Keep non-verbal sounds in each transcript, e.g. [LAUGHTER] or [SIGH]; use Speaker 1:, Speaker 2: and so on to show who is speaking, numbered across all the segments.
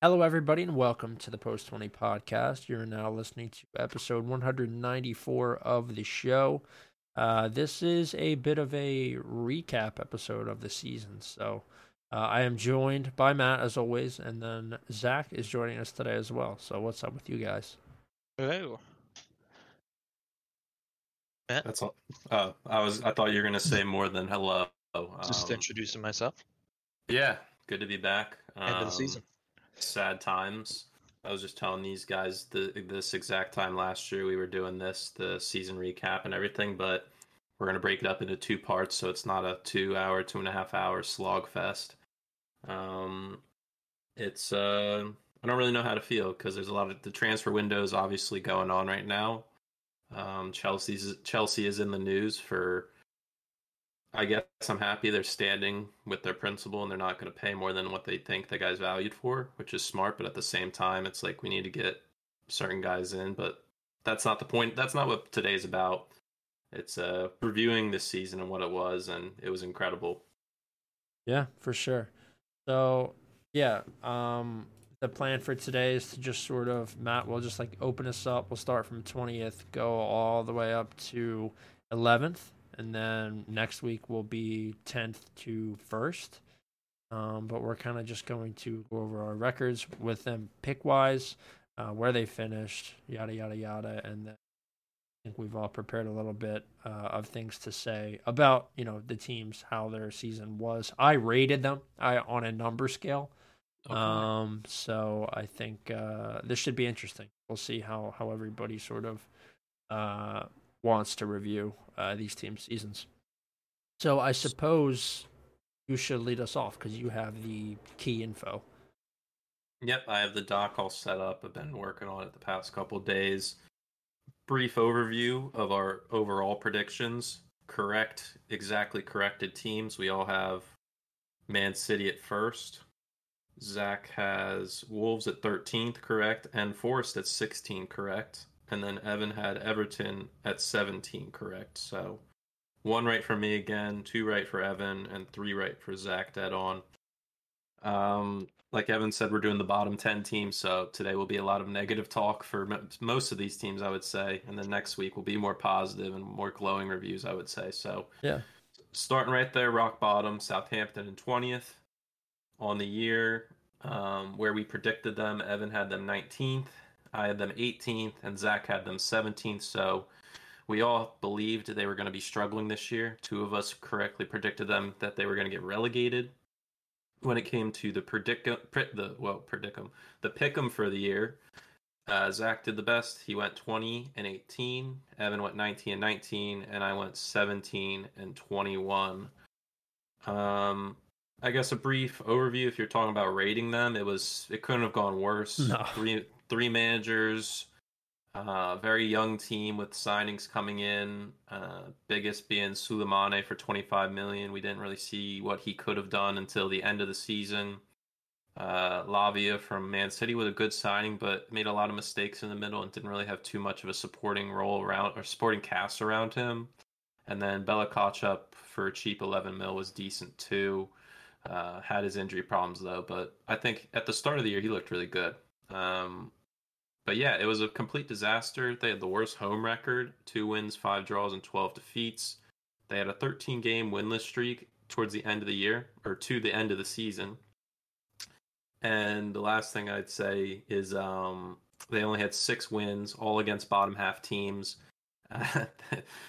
Speaker 1: Hello, everybody, and welcome to the Post 20 podcast. You're now listening to episode 194 of the show. Uh, this is a bit of a recap episode of the season. So uh, I am joined by Matt, as always, and then Zach is joining us today as well. So, what's up with you guys?
Speaker 2: Hello.
Speaker 3: Matt? That's all. Uh, I was. I thought you were gonna say more than hello.
Speaker 2: Just
Speaker 3: Um,
Speaker 2: introducing myself.
Speaker 3: Yeah, good to be back.
Speaker 2: End of the
Speaker 3: Um,
Speaker 2: season.
Speaker 3: Sad times. I was just telling these guys the this exact time last year we were doing this, the season recap and everything, but we're gonna break it up into two parts, so it's not a two hour, two and a half hour slog fest. Um, it's uh, I don't really know how to feel because there's a lot of the transfer windows obviously going on right now. Um, Chelsea's Chelsea is in the news for. I guess I'm happy they're standing with their principle and they're not going to pay more than what they think the guy's valued for, which is smart. But at the same time, it's like we need to get certain guys in, but that's not the point. That's not what today's about. It's uh reviewing this season and what it was, and it was incredible.
Speaker 1: Yeah, for sure. So, yeah, um, the plan for today is to just sort of Matt will just like open us up. We'll start from twentieth, go all the way up to eleventh, and then next week will be tenth to first. Um, but we're kind of just going to go over our records with them pick wise, uh, where they finished, yada yada yada, and then I think we've all prepared a little bit uh, of things to say about you know the teams, how their season was. I rated them I on a number scale.
Speaker 3: Okay.
Speaker 1: Um, so I think uh, this should be interesting. We'll see how how everybody sort of uh, wants to review uh, these team seasons. So I suppose you should lead us off because you have the key info.
Speaker 3: Yep, I have the doc all set up. I've been working on it the past couple days. Brief overview of our overall predictions. Correct, exactly corrected teams. We all have Man City at first. Zach has Wolves at 13th, correct, and Forest at 16, correct. And then Evan had Everton at 17, correct. So one right for me again, two right for Evan, and three right for Zach dead on. Um, like Evan said, we're doing the bottom 10 teams, so today will be a lot of negative talk for m- most of these teams, I would say. And then next week will be more positive and more glowing reviews, I would say. So,
Speaker 1: Yeah.
Speaker 3: starting right there, rock bottom, Southampton in 20th on the year, um, where we predicted them. Evan had them 19th, I had them 18th, and Zach had them 17th. So, we all believed they were going to be struggling this year. Two of us correctly predicted them that they were going to get relegated when it came to the predict the well predicum the pick'em for the year. Uh, Zach did the best. He went 20 and 18. Evan went 19 and 19, and I went 17 and 21. Um, I guess a brief overview. If you're talking about rating them, it was it couldn't have gone worse.
Speaker 1: No.
Speaker 3: Three three managers, uh, very young team with signings coming in. Uh, biggest being Sulemana for 25 million. We didn't really see what he could have done until the end of the season. Uh, Lavia from Man City was a good signing, but made a lot of mistakes in the middle and didn't really have too much of a supporting role around or supporting cast around him. And then Bella-Kotchap for a cheap 11 mil was decent too. Uh, had his injury problems though, but I think at the start of the year he looked really good. Um, but yeah, it was a complete disaster. They had the worst home record: two wins, five draws, and 12 defeats. They had a 13 game winless streak towards the end of the year, or to the end of the season. And the last thing I'd say is um, they only had six wins, all against bottom half teams. [LAUGHS]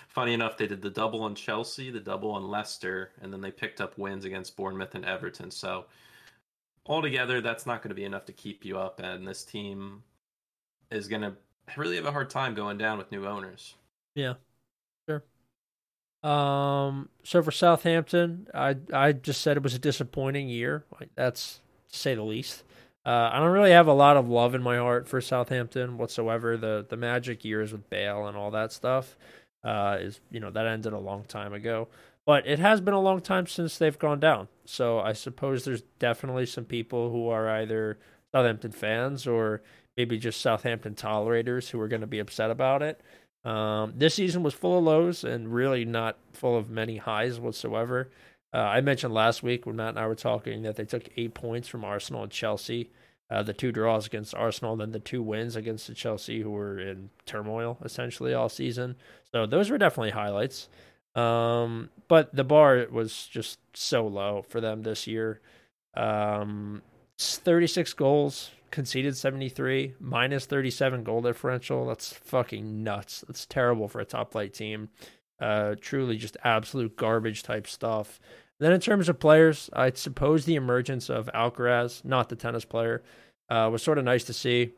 Speaker 3: funny enough, they did the double on Chelsea, the double on Leicester, and then they picked up wins against Bournemouth and Everton. So altogether, that's not going to be enough to keep you up. And this team is going to really have a hard time going down with new owners.
Speaker 1: Yeah, sure. Um, so for Southampton, I I just said it was a disappointing year. Like that's to say the least. Uh, I don't really have a lot of love in my heart for Southampton whatsoever. The the magic years with Bale and all that stuff uh, is you know that ended a long time ago. But it has been a long time since they've gone down. So I suppose there's definitely some people who are either Southampton fans or maybe just Southampton tolerators who are going to be upset about it. Um, this season was full of lows and really not full of many highs whatsoever. Uh, I mentioned last week when Matt and I were talking that they took eight points from Arsenal and Chelsea. uh, the two draws against Arsenal, then the two wins against the Chelsea, who were in turmoil essentially all season. So those were definitely highlights. Um, but the bar was just so low for them this year. Um, 36 goals, conceded 73, minus 37 goal differential. That's fucking nuts. That's terrible for a top flight team. Uh, truly just absolute garbage type stuff. Then in terms of players, I suppose the emergence of Alcaraz, not the tennis player, uh, was sort of nice to see.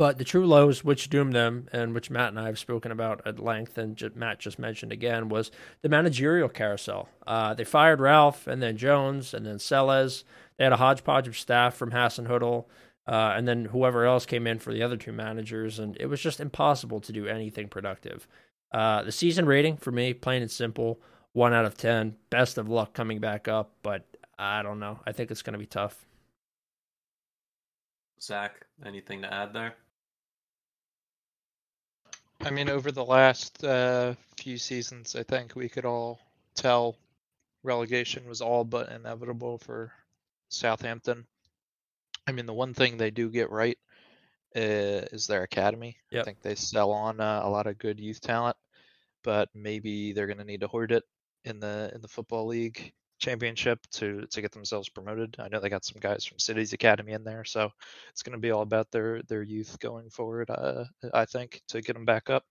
Speaker 1: But the true lows, which doomed them, and which Matt and I have spoken about at length, and Matt just mentioned again, was the managerial carousel. Uh, they fired Ralph, and then Jones, and then Sellés. They had a hodgepodge of staff from Hasenhüttl, uh, and then whoever else came in for the other two managers, and it was just impossible to do anything productive. Uh, the season rating for me, plain and simple, one out of ten. Best of luck coming back up, but I don't know. I think it's going to be tough.
Speaker 3: Zach, anything to add there?
Speaker 2: I mean, over the last uh, few seasons, I think we could all tell relegation was all but inevitable for Southampton. I mean, the one thing they do get right uh, is their academy.
Speaker 1: Yep.
Speaker 2: I think they sell on uh, a lot of good youth talent, but maybe they're going to need to hoard it in the in the football league championship to to get themselves promoted. I know they got some guys from City's academy in there, so it's going to be all about their their youth going forward. Uh, I think to get them back up.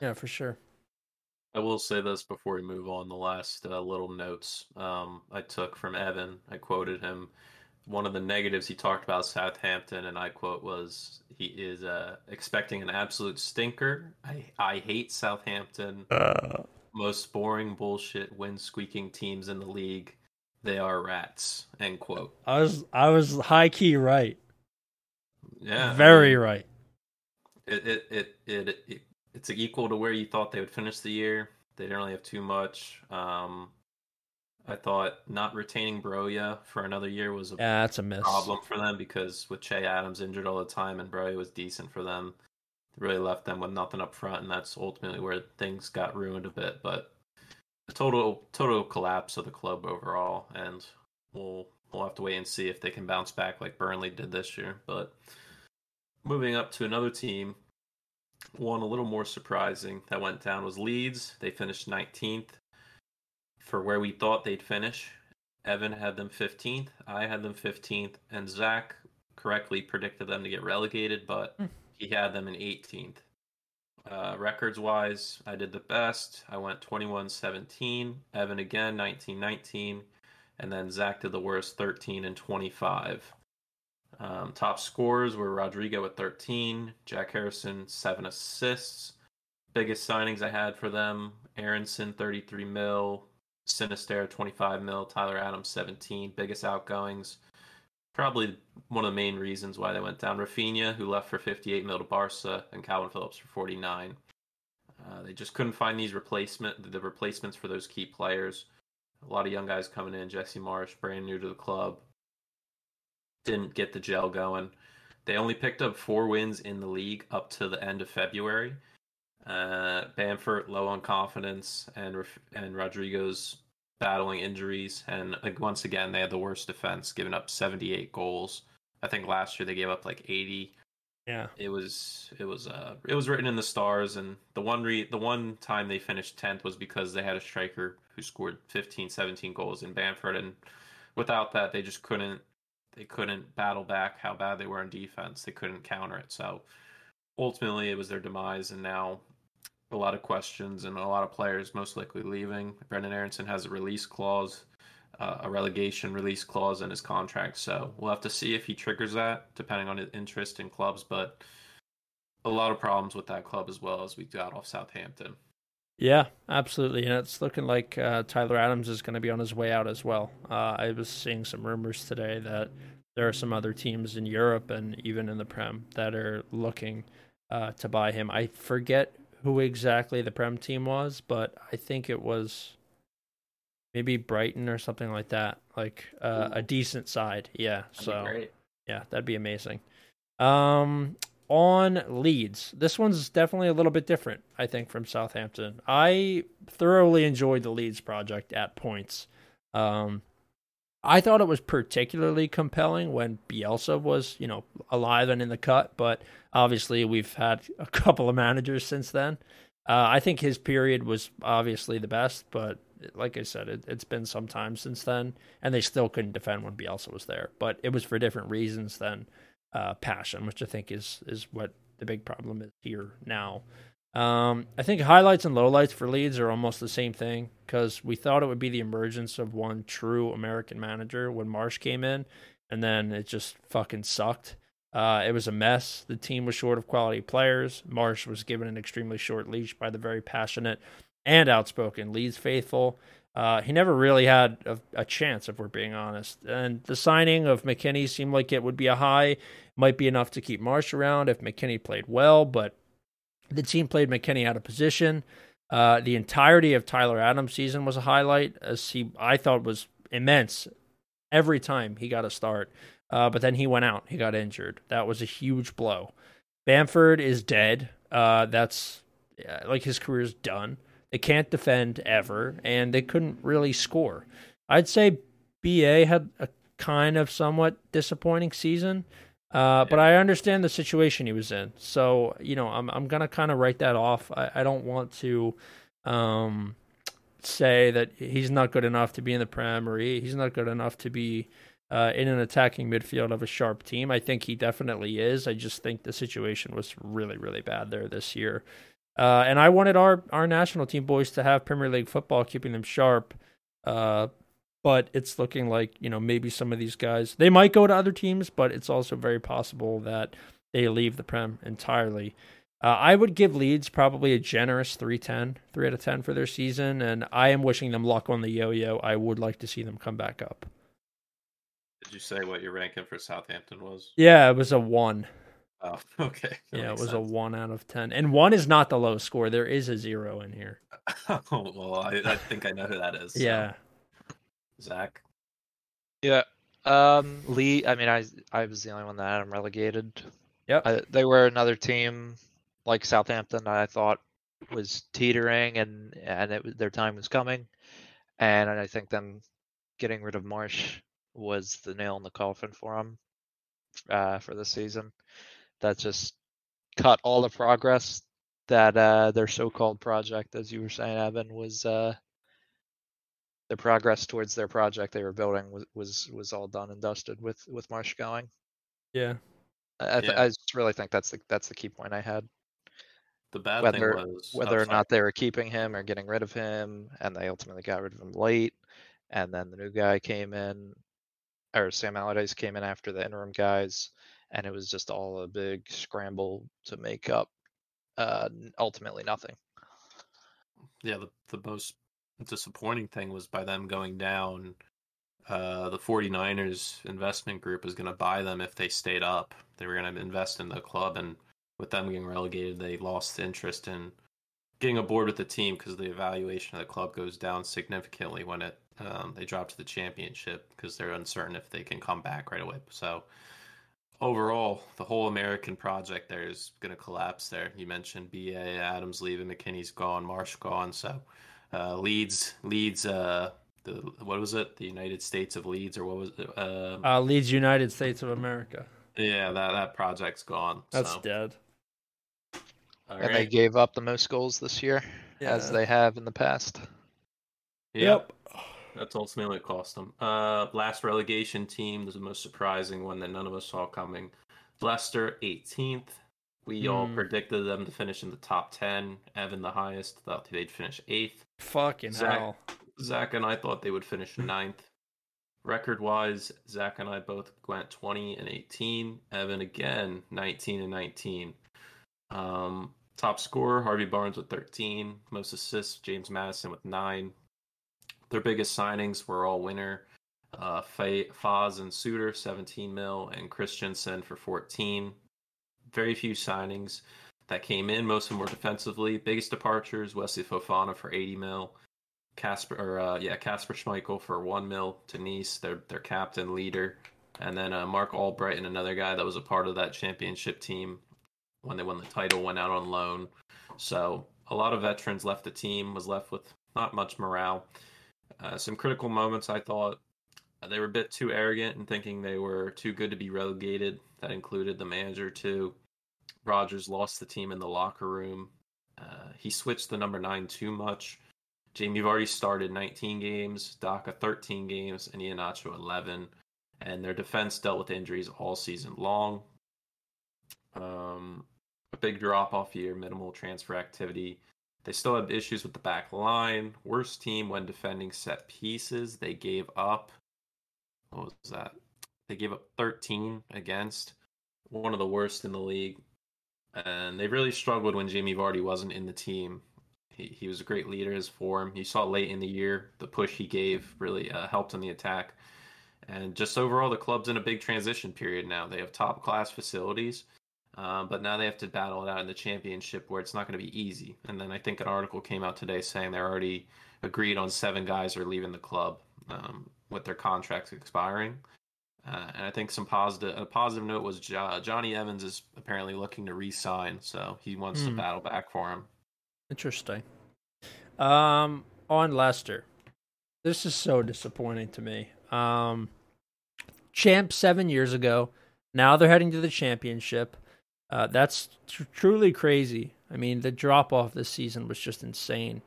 Speaker 1: Yeah, for sure.
Speaker 3: I will say this before we move on. The last uh, little notes um, I took from Evan, I quoted him. One of the negatives he talked about Southampton, and I quote was he is uh, expecting an absolute stinker. I I hate Southampton.
Speaker 1: Uh,
Speaker 3: Most boring bullshit wind squeaking teams in the league. They are rats. End quote.
Speaker 1: I was I was high key right.
Speaker 3: Yeah,
Speaker 1: Very right.
Speaker 3: It it, it it it it's equal to where you thought they would finish the year. They didn't really have too much. Um, I thought not retaining Broja for another year was a
Speaker 1: Yeah, that's a miss.
Speaker 3: problem for them because with Che Adams injured all the time and Broja was decent for them, it really left them with nothing up front, and that's ultimately where things got ruined a bit. But a total total collapse of the club overall, and we'll we'll have to wait and see if they can bounce back like Burnley did this year. But moving up to another team, one a little more surprising that went down was Leeds. They finished 19th for where we thought they'd finish. Evan had them 15th. I had them 15th, and Zach correctly predicted them to get relegated, but
Speaker 1: Hmm.
Speaker 3: he had them in 18th. Uh, records wise, I did the best. I went 21 17. Evan again, 19 19. And then Zach did the worst, 13 and 25. Um, top scorers were Rodrigo with 13, Jack Harrison, 7 assists. Biggest signings I had for them Aaronson, 33 mil, Sinisterra, 25 mil, Tyler Adams, 17. Biggest outgoings. Probably one of the main reasons why they went down. Rafinha, who left for 58 mil to Barca, and Calvin Phillips for 49. Uh, they just couldn't find these replacement the replacements for those key players. A lot of young guys coming in. Jesse Marsch, brand new to the club, didn't get the gel going. They only picked up four wins in the league up to the end of February. Uh, Bamford low on confidence, and and Rodrigo's battling injuries, and like once again they had the worst defense, giving up 78 goals. I think last year they gave up like 80
Speaker 1: Yeah.
Speaker 3: it was it was uh it was written in the stars and the one re the one time they finished 10th was because they had a striker who scored 15 17 goals in Bamford and without that they just couldn't they couldn't battle back how bad they were in defense they couldn't counter it so ultimately it was their demise and now a lot of questions and a lot of players most likely leaving Brenden Aaronson has a release clause uh, a relegation release clause in his contract. So we'll have to see if he triggers that, depending on his interest in clubs. But a lot of problems with that club as well as we got off Southampton.
Speaker 1: Yeah, absolutely. And it's looking like uh, Tyler Adams is going to be on his way out as well. Uh, I was seeing some rumors today that there are some other teams in Europe and even in the Prem that are looking uh, to buy him. I forget who exactly the Prem team was, but I think it was maybe Brighton or something like that. Like uh, a decent side. Yeah.
Speaker 3: That'd
Speaker 1: so yeah, that'd be amazing. Um, on Leeds, this one's definitely a little bit different, I think, from Southampton. I thoroughly enjoyed the Leeds project at points. Um, I thought it was particularly compelling when Bielsa was, you know, alive and in the cut, but obviously we've had a [LAUGHS] couple of managers since then. Uh, I think his period was obviously the best, but like I said, it, has been some time since then, and they still couldn't defend when Bielsa was there. But it was for different reasons than uh, passion, which I think is is what the big problem is here now. Um, I think highlights and lowlights for Leeds are almost the same thing because we thought it would be the emergence of one true American manager when Marsch came in, and then it just fucking sucked. Uh, it was a mess. The team was short of quality players. Marsch was given an extremely short leash by the very passionate and outspoken Leeds faithful. Uh, he never really had a, a, chance, if we're being honest. And the signing of McKennie seemed like it would be a high, might be enough to keep Marsch around if McKennie played well, but the team played McKennie out of position. Uh, the entirety of Tyler Adams' season was a highlight, as he I thought was immense every time he got a start. Uh, but then he went out, he got injured. That was a huge blow. Bamford is dead. Uh, that's like his career's done. They can't defend ever, and they couldn't really score. I'd say BA had a kind of somewhat disappointing season, uh, but I understand the situation he was in. So you know, I'm I'm gonna kind of write that off. I, I don't want to um, say that he's not good enough to be in the Prem or he, he's not good enough to be uh, in an attacking midfield of a sharp team. I think he definitely is. I just think the situation was really really bad there this year. Uh, and I wanted our our national team boys to have Premier League football, keeping them sharp. Uh, but it's looking like you know maybe some of these guys they might go to other teams, but it's also very possible that they leave the Prem entirely. Uh, I would give Leeds probably a generous 310, 3 out of 10 for their season, and I am wishing them luck on the yo yo. I would like to see them come back up.
Speaker 3: Did you say what your ranking for Southampton was?
Speaker 1: Yeah, it was a 1.
Speaker 3: Oh, [LAUGHS] okay.
Speaker 1: That yeah, it was sense. a one out of ten, and one is not the low score. There is a zero in here. [LAUGHS]
Speaker 3: oh well, I, I think I know who that is.
Speaker 1: So. Yeah,
Speaker 3: Zach.
Speaker 4: Yeah, um, Lee. I mean, I I was the only one that had them relegated.
Speaker 1: Yep.
Speaker 4: they were another team like Southampton. I thought was teetering, and and it, their time was coming, and I think them getting rid of Marsch was the nail in the coffin for them uh, for the season that just cut all the progress that uh, their so-called project, as you were saying, Evan, was uh, the progress towards their project they were building was was, was all done and dusted with with Marsch going.
Speaker 1: Yeah,
Speaker 4: I, th- yeah. I just really think that's the that's the key point I had.
Speaker 3: The bad
Speaker 4: whether,
Speaker 3: thing was
Speaker 4: whether or not they were keeping him or getting rid of him, and they ultimately got rid of him late, and then the new guy came in, or Sam Allardyce came in after the interim guys, and it was just all a big scramble to make up uh, ultimately nothing.
Speaker 3: Yeah, the, the most disappointing thing was by them going down, uh, the 49ers investment group is going to buy them if they stayed up. They were going to invest in the club, and with them getting relegated, they lost interest in getting aboard with the team because the evaluation of the club goes down significantly when it um, they drop to the championship because they're uncertain if they can come back right away. So overall, the whole American project there is going to collapse. There, you mentioned BA Adams leaving, McKennie's gone, Marsch gone. So, uh, Leeds, Leeds, uh, the what was it? The United States of Leeds, or what was it?
Speaker 1: Uh, uh Leeds United States of America.
Speaker 3: Yeah, that that project's gone.
Speaker 1: That's
Speaker 3: so.
Speaker 1: dead.
Speaker 4: and right. they gave up the most goals this year, yeah. as they have in the past.
Speaker 1: Yep.
Speaker 3: yep. That's ultimately what cost them. Uh, last relegation team was the most surprising one that none of us saw coming. Leicester, 18th. We mm. all hmm. predicted them to finish in the top 10. Evan, the highest, thought they'd finish eighth.
Speaker 1: Fucking
Speaker 3: Zach,
Speaker 1: hell.
Speaker 3: Zach and I thought they would finish ninth. Record wise, Zach and I both went 20 and 18. Evan again, 19 and 19. Um, top scorer, Harvey Barnes with 13. Most assists, James Maddison with 9. Their biggest signings were all winner. Uh, Faes and Souttar, 17 mil, and Kristiansen for 14. Very few signings that came in. Most of them were defensively. Biggest departures: Wesley Fofana for 80 mil, Kasper, or uh, yeah, Kasper Schmeichel for one mil to Nice, their their captain leader, and then uh, Albright and another guy that was a part of that championship team when they won the title, went out on loan. So a lot of veterans left the team. Was left with not much morale. Uh, some critical moments, I thought. they were a bit too arrogant in thinking they were too good to be relegated. That included the manager too. Rodgers lost the team in the locker room. Uh, he switched the number nine too much. Jamie Vardy started 19 games, Daka 13 games, and Iheanacho 11. And their defense dealt with injuries all season long. Um, a big drop off year, minimal transfer activity. They still had issues with the back line. Worst team when defending set pieces. They gave up. What was that? They gave up 13 against. One of the worst in the league. And they really struggled when Jamie Vardy wasn't in the team. He, he was a great leader, his form. You saw late in the year the push he gave really uh, helped in the attack. And just overall, the club's in a big transition period now. They have top class facilities um, but now they have to battle it out in the championship where it's not going to be easy. And then I think an article came out today saying they're already agreed on seven guys are leaving the club um, with their contracts expiring. Uh, and I think some positive a positive note was jo- Jonny Evans is apparently looking to re-sign, so he wants mm. to hmm. battle back for him.
Speaker 1: Interesting. Um, on Leicester, this is so disappointing to me. Um, champ seven years ago. Now they're heading to the championship. Uh, that's tr- truly crazy. I mean, the drop off this season was just insane.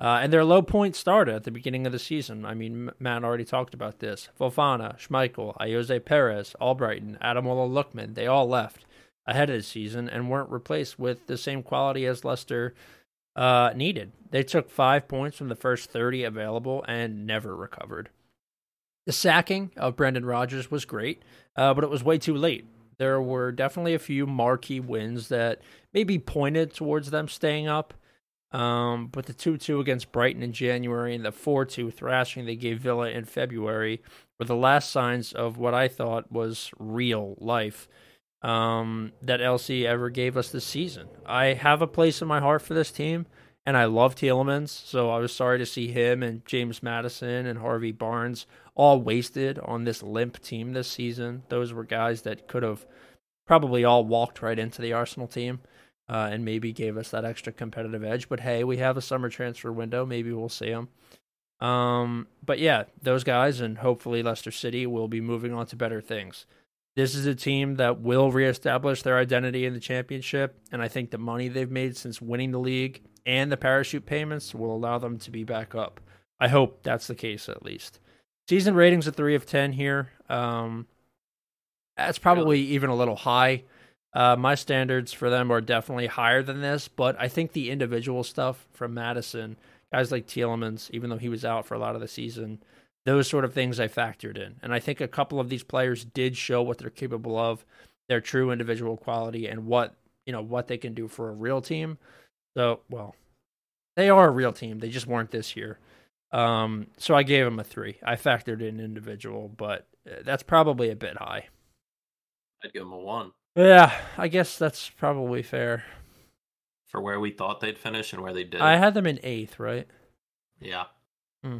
Speaker 1: Uh, and their low point started at the beginning of the season. I mean, Matt already talked about this. Fofana, Schmeichel, Ayoze Perez, Albrighton, Ademola Lookman, they all left ahead of the season and weren't replaced with the same quality as Leicester uh, needed. They took five points from the first 30 available and never recovered. The sacking of Brendan Rodgers was great, uh, but it was way too late there were definitely a few marquee wins that maybe pointed towards them staying up. Um, but the 2 2 against Brighton in January and the 4 2 thrashing they gave Villa in February were the last signs of what I thought was real life um, that LC ever gave us this season. I have a place in my heart for this team, and I love Tielemans, so I was sorry to see him and James Maddison and Harvey Barnes all wasted on this limp team this season. Those were guys that could have probably all walked right into the Arsenal team uh, and maybe gave us that extra competitive edge. But hey, we have a summer transfer window. Maybe we'll see them. Um, but yeah, those guys and hopefully Leicester City will be moving on to better things. This is a team that will reestablish their identity in the championship, and I think the money they've made since winning the league and the parachute payments will allow them to be back up. I hope that's the case at least. Season ratings a three of ten here. Um, that's probably even a little high. Uh, my standards for them are definitely higher than this, but I think the individual stuff from Maddison, guys like Tielemans, even though he was out for a lot of the season, those sort of things I factored in. And I think a couple of these players did show what they're capable of, their true individual quality, and what you know what they can do for a real team. So, well, they are a real team. They just weren't this year. Um, so I gave them a three. I factored in individual, but uh, that's probably a bit high.
Speaker 3: I'd give them a one.
Speaker 1: Yeah, I guess that's probably fair.
Speaker 3: For where we thought they'd finish and where they did.
Speaker 1: I had them in eighth, right?
Speaker 3: Yeah.
Speaker 1: Hmm.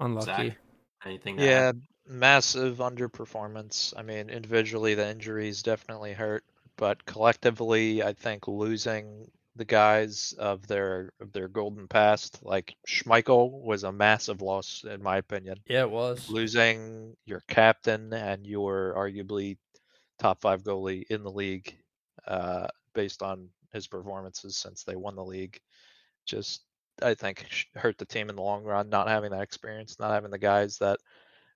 Speaker 1: Unlucky.
Speaker 3: Zach, anything?
Speaker 2: Yeah, add? massive underperformance. I mean, individually, the injuries definitely hurt, but collectively, I think losing the guys of their of their golden past. Like Schmeichel was a massive loss in my opinion.
Speaker 1: Yeah, it was
Speaker 2: losing your captain and your arguably top five goalie in the league, uh, based on his performances since they won the league. Just I think hurt the team in the long run. Not having that experience, not having the guys that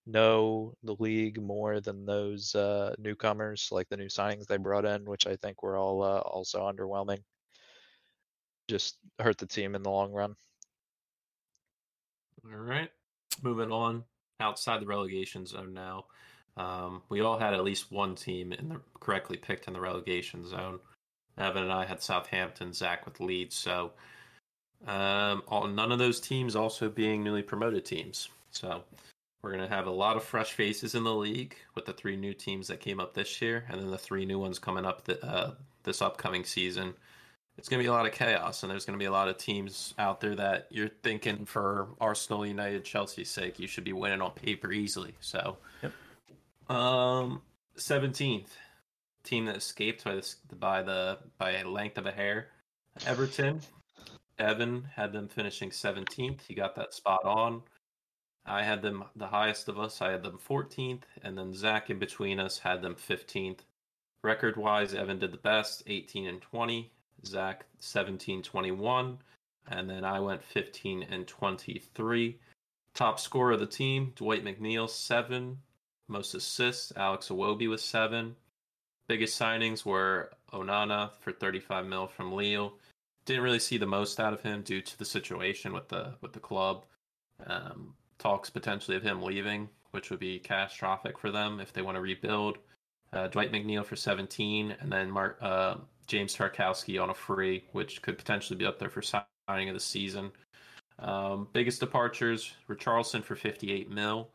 Speaker 2: know the league more than those uh, newcomers, like the new signings they brought in, which I think were all uh, also underwhelming just hurt the team in the long run.
Speaker 3: All right, moving on outside the relegation zone now. Um, we all had at least one team in the correctly picked in the relegation zone. Evan and I had Southampton, Zach with Leeds. So um, all, none of those teams also being newly promoted teams. So we're going to have a lot of fresh faces in the league with the three new teams that came up this year, and then the three new ones coming up the, uh, this upcoming season it's going to be a lot of chaos, and there's going to be a lot of teams out there that you're thinking for Arsenal, United, Chelsea's sake, you should be winning on paper easily. So,
Speaker 1: yep.
Speaker 3: Um, seventeenth team that escaped by the by the by a length of a hair, Everton. Evan had them finishing seventeenth. He got that spot on. I had them the highest of us. I had them 14th, and then Zach in between us had them 15th. Record wise, Evan did the best, 18 and 20. Zach 17 21. And then I went 15 and 23. Top scorer of the team, Dwight McNeil, seven. Most assists, Alex Iwobi with seven. Biggest signings were Onana for 35 mil from Lille. Didn't really see the most out of him due to the situation with the with the club. Um, talks potentially of him leaving, which would be catastrophic for them if they want to rebuild. Uh, Dwight McNeil for 17, and then Mark uh, James Tarkowski on a free, which could potentially be up there for signing of the season. Um, biggest departures: Richarlison for 58 mil,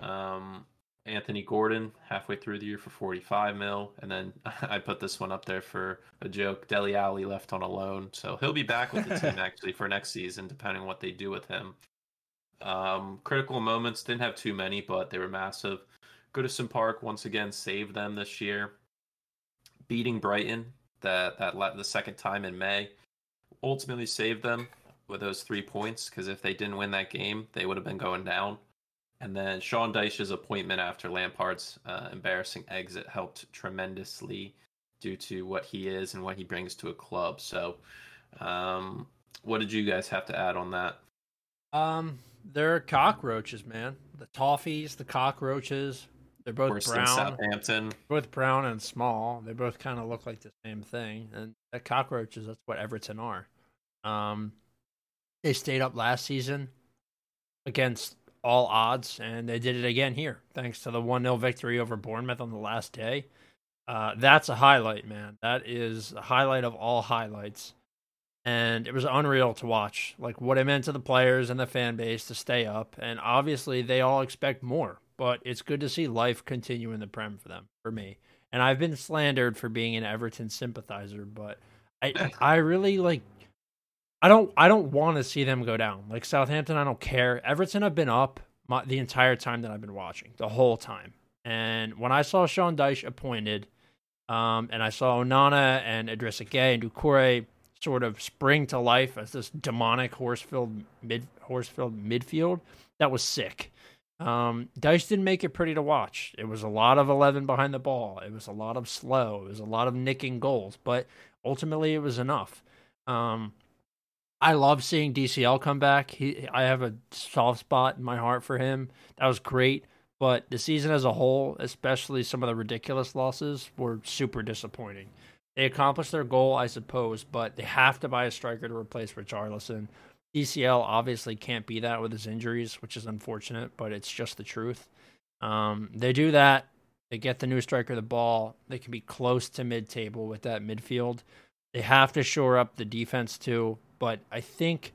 Speaker 3: um, Anthony Gordon halfway through the year for 45 mil, and then [LAUGHS] I put this one up there for a joke. Dele Alli left on a loan, so he'll be back with the team [LAUGHS] actually for next season, depending on what they do with him. Um, critical moments didn't have too many, but they were massive. Goodison Park once again saved them this year, beating Brighton that that the second time in May. Ultimately saved them with those three points because if they didn't win that game, they would have been going down. And then Sean Dyche's appointment after Lampard's uh, embarrassing exit helped tremendously due to what he is and what he brings to a club. So, um, what did you guys have to add on that?
Speaker 1: Um, they're cockroaches, man. The toffees, the cockroaches. They're both
Speaker 3: Worse
Speaker 1: brown.
Speaker 3: Southampton.
Speaker 1: Both brown and small. They both kind of look like the same thing. And the cockroaches, that's what Everton are. Um, they stayed up last season against all odds, and they did it again here, thanks to the 1 0 victory over Bournemouth on the last day. Uh, that's a highlight, man. That is a highlight of all highlights. And it was unreal to watch, like what it meant to the players and the fan base to stay up. And obviously, they all expect more, but it's good to see life continue in the Prem for them, for me. And I've been slandered for being an Everton sympathizer, but I, [LAUGHS] I really like I don't I don't want to see them go down. Like Southampton, I don't care. Everton have been up my, the entire time that I've been watching, the whole time. And when I saw Sean Dyche appointed, um, and I saw Onana and Idrissa Gueye and Doucouré sort of spring to life as this demonic horse-filled mid horse-filled midfield, that was sick. Um, Dyche didn't make it pretty to watch. It was a lot of 11 behind the ball. It was a lot of slow. It was a lot of nicking goals, but ultimately it was enough. Um, I love seeing DCL come back. He, I have a soft spot in my heart for him. That was great, but the season as a whole, especially some of the ridiculous losses, were super disappointing. They accomplished their goal, I suppose, but they have to buy a striker to replace Richarlison. DCL obviously can't be that with his injuries, which is unfortunate, but it's just the truth. Um, they do that. They get the new striker the ball. They can be close to mid-table with that midfield. They have to shore up the defense too but I think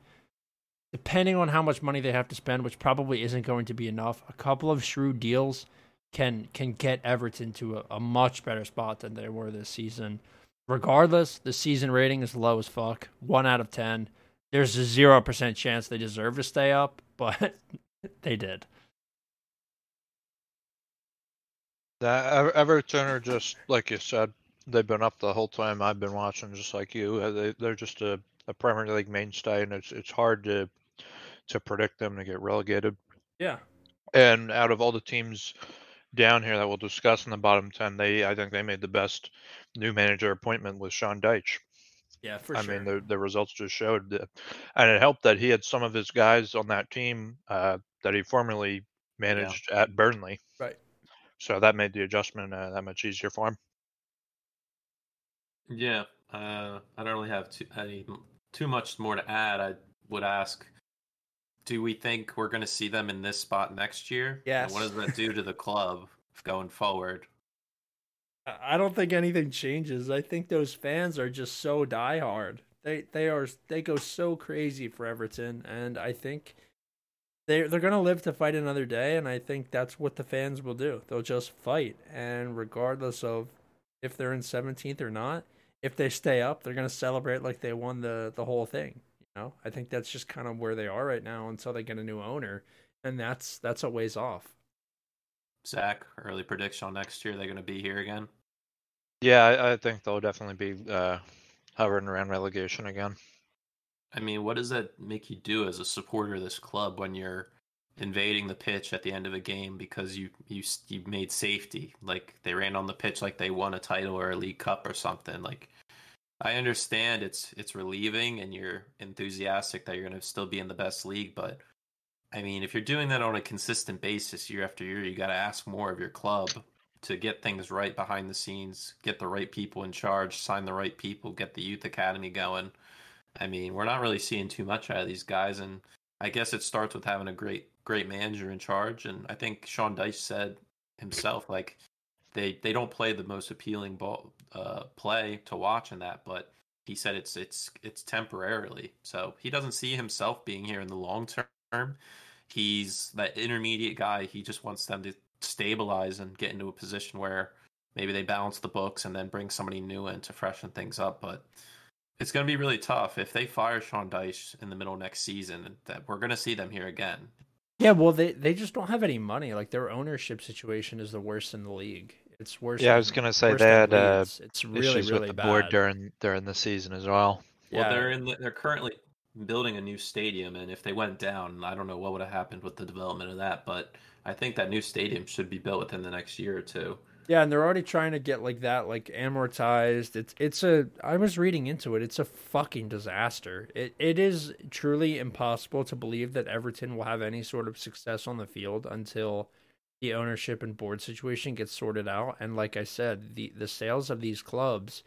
Speaker 1: depending on how much money they have to spend, which probably isn't going to be enough, a couple of shrewd deals can can get Everton to a, a much better spot than they were this season. Regardless, the season rating is low as fuck. One out of ten. There's a zero percent chance they deserve to stay up, [LAUGHS] but they did.
Speaker 4: That Everton are just like you said. They've been up the whole time I've been watching, just like you. They, they're just a a Premier League mainstay, and it's it's hard to to predict them to get relegated.
Speaker 1: Yeah.
Speaker 4: And out of all the teams down here that we'll discuss in the bottom ten, they I think they made the best new manager appointment with Sean Dyche.
Speaker 1: Yeah, for
Speaker 4: I
Speaker 1: sure.
Speaker 4: I mean, the the results just showed, that, and it helped that he had some of his guys on that team uh, that he formerly managed yeah. at Burnley.
Speaker 1: Right.
Speaker 4: So that made the adjustment uh, that much easier for him.
Speaker 3: Yeah, uh, I don't really have too, any too much more to add. I would ask, do we think we're going to see them in this spot next year?
Speaker 1: Yes.
Speaker 3: And what does that do to the [LAUGHS] club going forward?
Speaker 1: I don't think anything changes. I think those fans are just so diehard. They they are they go so crazy for Everton, and I think they they're gonna live to fight another day. And I think that's what the fans will do. They'll just fight, and regardless of if they're in seventeenth or not, if they stay up, they're going to celebrate like they won the the whole thing. You know, I think that's just kind of where they are right now until they get a new owner, and that's that's a ways off.
Speaker 3: Zach, early prediction on next year, they're going to be here again.
Speaker 4: Yeah, I, I think they'll definitely be uh, hovering around relegation again.
Speaker 3: I mean, what does that make you do as a supporter of this club when you're invading the pitch at the end of a game because you you you made safety. Like they ran on the pitch like they won a title or a league cup or something. Like I understand it's it's relieving and you're enthusiastic that you're going to still be in the best league, but I mean, if you're doing that on a consistent basis year after year, you got to ask more of your club to get things right behind the scenes, get the right people in charge, sign the right people, get the youth academy going. I mean, we're not really seeing too much out of these guys, and I guess it starts with having a great, great manager in charge. And I think Sean Dyche said himself, like they they don't play the most appealing ball uh, play to watch in that, but he said it's it's it's temporarily. So he doesn't see himself being here in the long term. He's that intermediate guy. He just wants them to stabilize and get into a position where maybe they balance the books and then bring somebody new in to freshen things up. But it's going to be really tough if they fire Sean Dyche in the middle next season. That we're going to see them here again.
Speaker 1: Yeah, well, they they just don't have any money. Like their ownership situation is the worst in the league. It's worse.
Speaker 4: Yeah, I was gonna say
Speaker 1: worse
Speaker 4: they had uh,
Speaker 1: Leeds. it's really
Speaker 4: issues
Speaker 1: really
Speaker 4: with the
Speaker 1: bad.
Speaker 4: board during during the season as well.
Speaker 3: Well,
Speaker 1: Yeah.
Speaker 3: they're in. They're currently building a new stadium, and if they went down, I don't know what would have happened with the development of that. But I think that new stadium should be built within the next year or two.
Speaker 1: Yeah, and they're already trying to get like that like amortized. It's it's a I was reading into it. It's a fucking disaster. It it is truly impossible to believe that Everton will have any sort of success on the field until the ownership and board situation gets sorted out. And like I said, the the sales of these clubs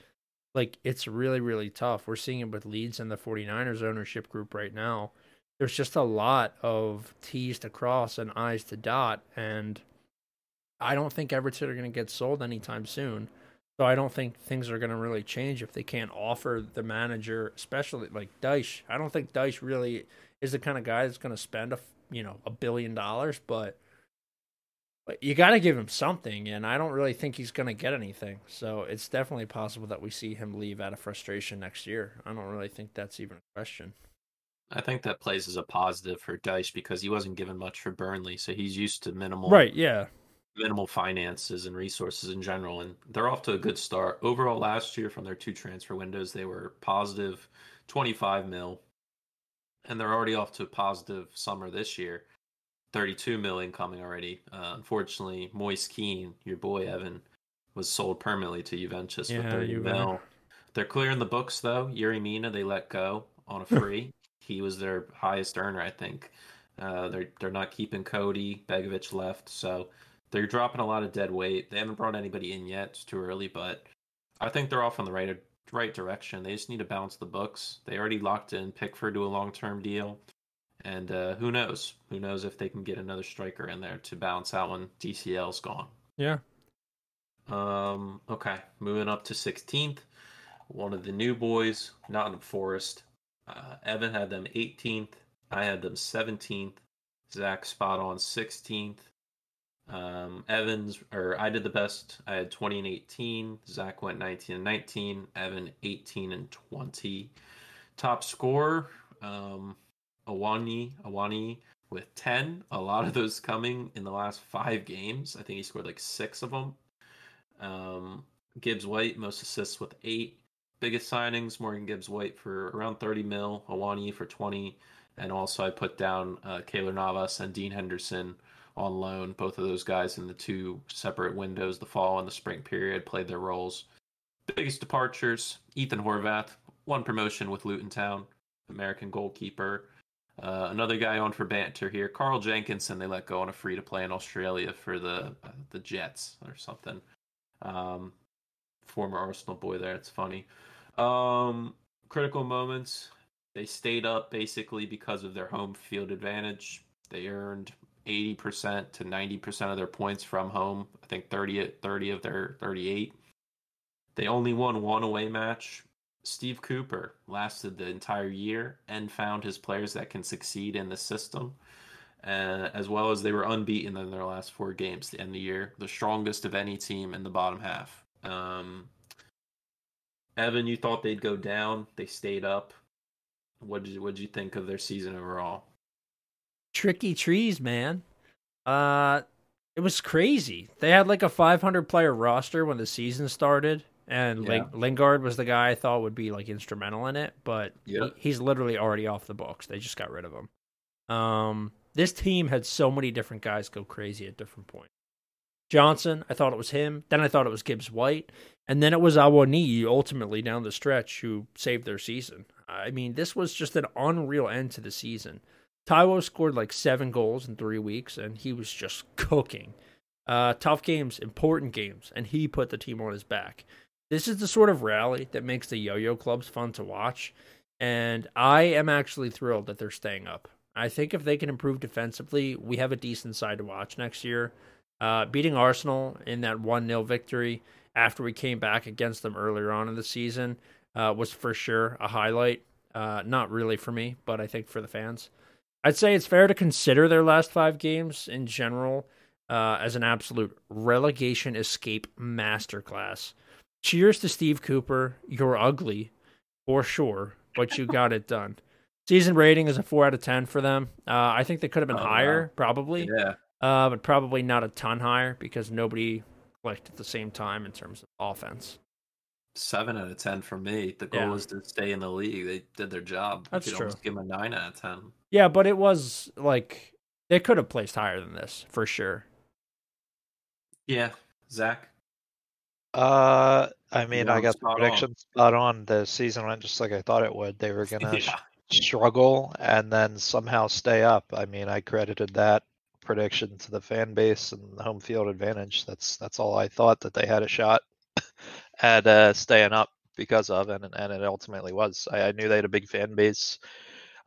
Speaker 1: like it's really really tough. We're seeing it with Leeds and the 49ers ownership group right now. There's just a lot of T's to cross and I's to dot and I don't think Everton are going to get sold anytime soon. So I don't think things are going to really change if they can't offer the manager, especially like Dyche. I don't think Dyche really is the kind of guy that's going to spend a you know a billion dollars, but but you got to give him something, and I don't really think he's going to get anything. So it's definitely possible that we see him leave out of frustration next year. I don't really think that's even a question.
Speaker 3: I think that plays as a positive for Dyche because he wasn't given much for Burnley, so he's used to minimal
Speaker 1: Right? Yeah.
Speaker 3: Minimal finances and resources in general, and they're off to a good start. Overall, last year from their two transfer windows, they were positive 25 mil, and they're already off to a positive summer this year, 32 mil incoming already. Uh, unfortunately, Moise Kean, your boy Evan, was sold permanently to Juventus
Speaker 1: Yeah,
Speaker 3: for 30
Speaker 1: Juve.
Speaker 3: mil. They're clearing the books though. Yerry Mina they let go on a [LAUGHS] free. he was their highest earner, I think. Uh, they're they're not keeping Coady. Begovic left, so they're dropping a lot of dead weight. They haven't brought anybody in yet. It's too early, but I think they're off on the right right direction. They just need to balance the books. They already locked in Pickford to a long term deal, and uh, who knows? Who knows if they can get another striker in there to balance out when DCL's gone.
Speaker 1: Yeah.
Speaker 3: Um. Okay, moving up to 16th. One of the new boys, Nottingham Forest. Uh, Evan had them 18th. I had them 17th. Zach spot on 16th. Um, Evans or I did the best. I had 20 and 18. Zach went 19 and 19. Evan 18 and 20. Top scorer, um, Awoniyi Awoniyi with 10. A lot of those coming in the last five games. I think he scored like six of them. Um, Gibbs White most assists with eight. Biggest signings: Morgan Gibbs White for around 30 mil, Awoniyi for 20, and also I put down uh, Keylor Navas and Dean Henderson on loan. Both of those guys in the two separate windows, the fall and the spring period, played their roles. Biggest departures: Ethan Horvath, won promotion with Luton Town, American goalkeeper. Uh, another guy on for banter here, Carl Jenkinson. They let go on a free to play in Australia for the uh, the Jets or something. Um, former Arsenal boy there. It's funny. Um, critical moments. They stayed up basically because of their home field advantage. They earned 80% to 90% of their points from home. I think 30, 30 of their 38. They only won one away match. Steve Cooper lasted the entire year and found his players that can succeed in the system. Uh, as well as they were unbeaten in their last four games to end the year, the strongest of any team in the bottom half. Um, Evan, you thought they'd go down. They stayed up. What did you, what did you think of their season overall?
Speaker 1: Tricky trees, man. Uh, it was crazy. They had like a 500 player roster when the season started, and
Speaker 3: Yeah.
Speaker 1: Lingard was the guy I thought would be like instrumental in it, but he- he's literally already off the books. They just got rid of him. Um, This team had so many different guys go crazy at different points. Johnson, I thought it was him. Then I thought it was Gibbs White. And then it was Awoniyi ultimately down the stretch who saved their season. I mean, this was just an unreal end to the season. Taiwo scored like seven goals in three weeks, and he was just [LAUGHS] cooking. Uh, tough games, important games, and he put the team on his back. This is the sort of rally that makes the yo yo clubs fun to watch. And I am actually thrilled that they're staying up. I think if they can improve defensively, we have a decent side to watch next year. Uh, beating Arsenal in that 1 0 victory after we came back against them earlier on in the season uh, was for sure a highlight. Uh, not really for me, but I think for the fans. I'd say it's fair to consider their last five games in general uh, as an absolute relegation escape masterclass. Cheers to Steve Cooper. You're ugly, for sure, but you got it done. Season rating is a four out of ten for them. Uh, I think they could have been
Speaker 3: Oh,
Speaker 1: higher,
Speaker 3: wow.
Speaker 1: probably,
Speaker 3: Yeah.
Speaker 1: uh, but probably not a ton higher because nobody clicked at the same time in terms of offense.
Speaker 3: Seven out of ten for me. The goal
Speaker 1: Yeah.
Speaker 3: was to stay in the league. They did their job.
Speaker 1: That's
Speaker 3: you
Speaker 1: true.
Speaker 3: give them a nine out of ten.
Speaker 1: Yeah, but it was like they could have placed higher than this for sure.
Speaker 3: Yeah, Zach.
Speaker 4: Uh, I mean, I got the
Speaker 3: spot on.
Speaker 4: spot on. The season went just like I thought it would. They were [LAUGHS] gonna
Speaker 3: Yeah.
Speaker 4: struggle and then somehow stay up. I mean, I credited that prediction to the fan base and the home field advantage. That's that's all I thought that they had a shot at uh, staying up because of, and and it ultimately was. I, I knew they had a big fan base.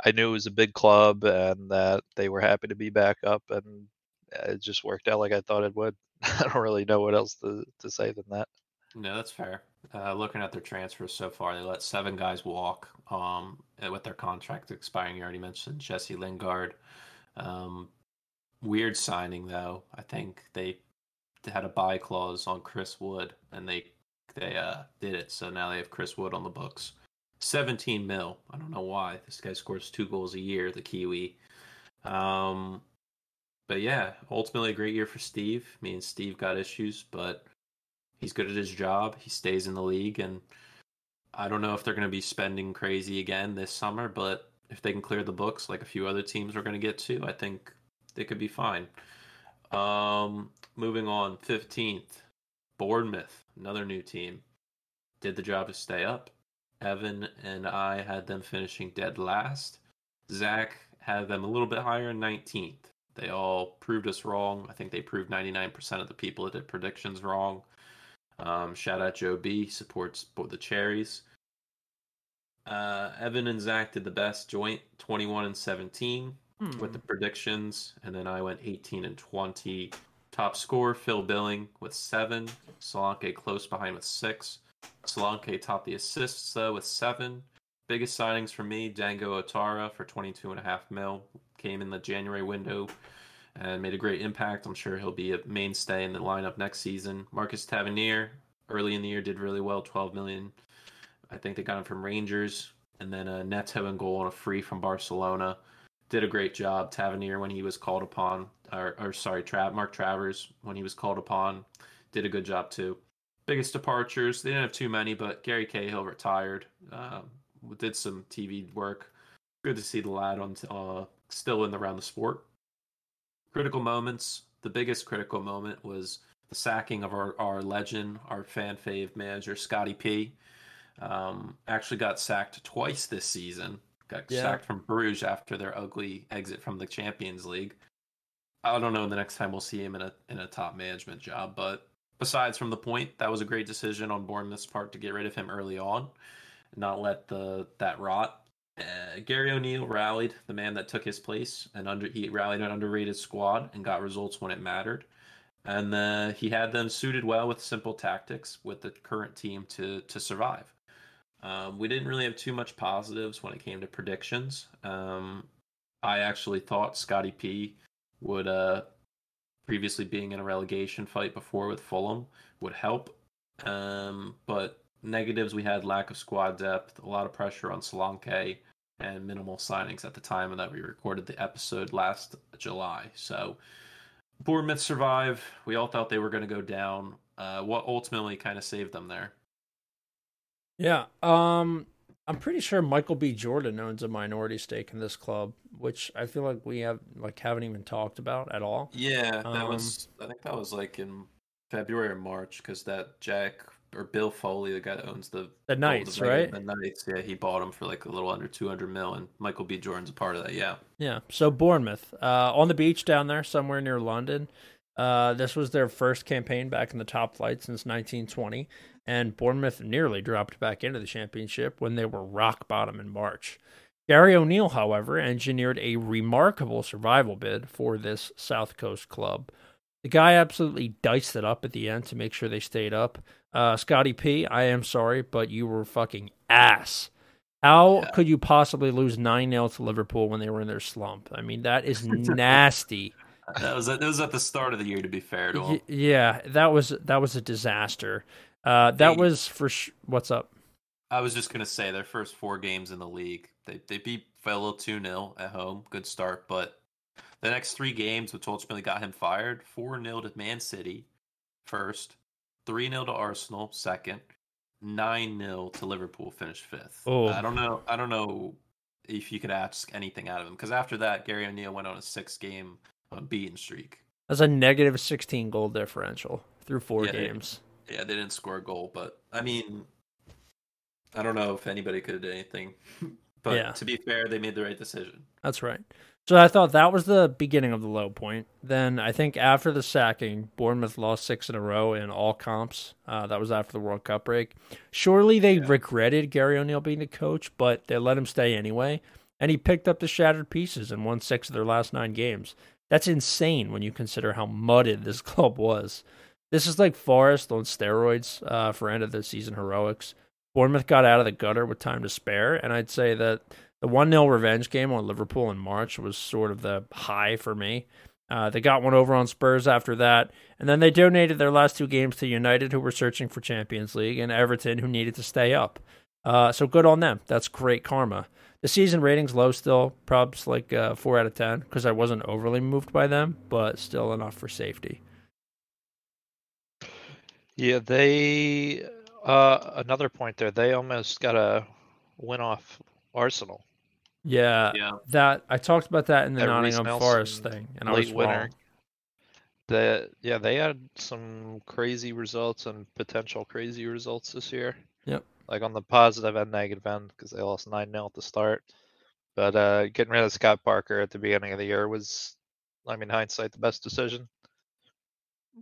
Speaker 4: I knew it was a big club and that they were happy to be back up, and it just worked out like I thought it would. [LAUGHS] I don't really know what else to, to say than that.
Speaker 3: No, that's fair. Uh, looking at their transfers so far, they let seven guys walk um, uh, with their contract expiring. You already mentioned Jesse Lingard. Um, weird signing though. I think they had a buy clause on Chris Wood, and they they uh, did it. So now they have Chris Wood on the books. 17 mil. I don't know why. This guy scores two goals a year, the Kiwi. Um, but yeah, ultimately a great year for Steve. Me and Steve got issues, but he's good at his job. He stays in the league, and I don't know if they're going to be spending crazy again this summer, but if they can clear the books like a few other teams are going to get to, I think they could be fine. Um, moving on, 15th, Bournemouth, another new team, did the job to stay up. Evan and I had them finishing dead last. Zach had them a little bit higher in 19th. They all proved us wrong. I think they proved 99% of the people that did predictions wrong. Um, shout out Joe B. Supports both the Cherries. Uh, Evan and Zach did the best joint, 21 and 17
Speaker 1: Hmm.
Speaker 3: with the predictions, and then I went 18 and 20. Top scorer, Phil Billing with seven. Solanke close behind with six. Solanke topped the assists though with seven. Biggest signings for me, Dango Ouattara for 22 and a half mil. Came in the January window and made a great impact. I'm sure he'll be a mainstay in the lineup next season. Marcus Tavernier, early in the year, did really well, 12 million. I think they got him from Rangers. And then uh, Neto and goal on a free from Barcelona. Did a great job. Tavernier when he was called upon, or, or sorry, Tra- Mark Travers when he was called upon, did a good job too. Biggest departures, they didn't have too many, but Gary Cahill retired. Um, did some TV work. Good to see the lad on uh, still in the round of sport. Critical moments. The biggest critical moment was the sacking of our, our legend, our fan fave manager, Scotty P. Um, actually got sacked twice this season. Got
Speaker 1: Yeah.
Speaker 3: sacked from Bruges after their ugly exit from the Champions League. I don't know the next time we'll see him in a in a top management job, but besides from the point, that was a great decision on Bournemouth's part to get rid of him early on, and not let the that rot. Uh, Gary O'Neill rallied the man that took his place, and under he rallied an underrated squad and got results when it mattered. And uh, he had them suited well with simple tactics with the current team to to survive. Um, we didn't really have too much positives when it came to predictions. Um, I actually thought Scotty P would, uh, previously being in a relegation fight before with Fulham, would help. Um, but negatives we had lack of squad depth, a lot of pressure on Solanke, and minimal signings at the time that we recorded the episode last July. So Bournemouth survive. We all thought they were going to go down. Uh, what ultimately kind of saved them there?
Speaker 1: Yeah. Um I'm pretty sure Michael B. Jordan owns a minority stake in this club, which I feel like we have like haven't even talked about at all.
Speaker 3: Yeah, that
Speaker 1: Um,
Speaker 3: was. I think that was like in February or March because that Jack or Bill Foley, the guy that owns the
Speaker 1: The Knights, right?
Speaker 3: The Knights. Yeah, he bought them for like a little under two hundred mil, and Michael B. Jordan's a part of that. Yeah.
Speaker 1: Yeah. So Bournemouth, uh, on the beach down there, somewhere near London. Uh, this was their first campaign back in the top flight since 1920, and Bournemouth nearly dropped back into the championship when they were rock bottom in March. Gary O'Neill, however, engineered a remarkable survival bid for this South Coast club. The guy absolutely diced it up at the end to make sure they stayed up. Uh, Scotty P, I am sorry, but you were fucking ass. How
Speaker 3: Yeah.
Speaker 1: could you possibly lose 9 0 to Liverpool when they were in their slump? I mean, that is [LAUGHS] nasty.
Speaker 3: That was that was at the start of the year. To be fair to him,
Speaker 1: yeah, that was that was a disaster. Uh, that
Speaker 3: Hey.
Speaker 1: was for sh- what's up?
Speaker 3: I was just gonna say their first four games in the league, they they beat Villa two 0 at home, good start. But the next three games, which ultimately got him fired, four 0 to Man City, first, three 0 to Arsenal, second, nine 0 to Liverpool, finished fifth.
Speaker 1: Oh.
Speaker 3: I don't know. I don't know if you could ask anything out of him because after that, Gary O'Neill went on a six game unbeaten streak.
Speaker 1: That's a negative 16 goal differential through four
Speaker 3: Yeah, they-
Speaker 1: games.
Speaker 3: Yeah, they didn't score a goal, but I mean, I don't know if anybody could have done anything. [LAUGHS] But
Speaker 1: Yeah.
Speaker 3: to be fair, they made the right decision.
Speaker 1: That's right. So I thought that was the beginning of the low point. Then I think after the sacking, Bournemouth lost six in a row in all comps. Uh, that was after the World Cup break. Surely they
Speaker 3: Yeah.
Speaker 1: regretted Gary O'Neill being the coach, but they let him stay anyway. And he picked up the shattered pieces and won six of their last nine games. That's insane when you consider how mudded this [LAUGHS] club was. This is like Forest on steroids uh, for end of the season heroics. Bournemouth got out of the gutter with time to spare, and I'd say that the 1 0 revenge game on Liverpool in March was sort of the high for me. Uh, they got one over on Spurs after that, and then they donated their last two games to United, who were searching for Champions League, and Everton, who needed to stay up. Uh, so good on them. That's great karma. The season rating's low still, probs like uh, 4 out of 10, because I wasn't overly moved by them, but still enough for safety.
Speaker 4: Yeah, they. Uh, another point there. They almost got a win off Arsenal.
Speaker 1: Yeah,
Speaker 3: Yeah.
Speaker 1: that I talked about that in the
Speaker 4: That
Speaker 1: Nottingham
Speaker 4: Reiss
Speaker 1: Forest
Speaker 4: Nelson
Speaker 1: thing, and I was
Speaker 4: late winner.
Speaker 1: wrong.
Speaker 4: The yeah, they had some crazy results and potential crazy results this year.
Speaker 1: Yep.
Speaker 4: Like on the positive and negative end because they lost nine 0 at the start. But uh, getting rid of Scott Parker at the beginning of the year was, I mean, hindsight, the best decision.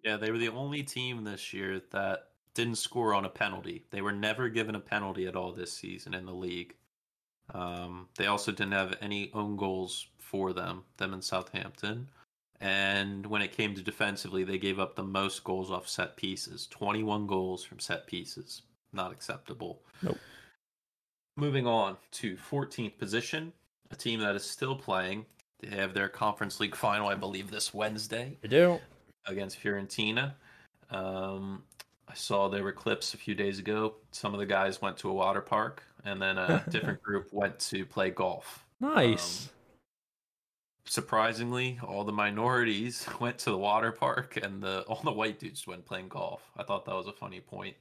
Speaker 3: Yeah, they were the only team this year that didn't score on a penalty. They were never given a penalty at all this season in the league. Um, they also didn't have any own goals for them, them in Southampton. And when it came to defensively, they gave up the most goals off set pieces 21 goals from set pieces. Not acceptable.
Speaker 1: Nope.
Speaker 3: Moving on to 14th position, a team that is still playing. They have their Conference League final, I believe, this Wednesday
Speaker 1: I do.
Speaker 3: Against Fiorentina. Um, I saw there were clips a few days ago. Some of the guys went to a water park, and then a [LAUGHS] different group went to play golf.
Speaker 1: Nice.
Speaker 3: Surprisingly, all the minorities [LAUGHS] went to the water park, and the all the white dudes went playing golf. I thought that was a funny point.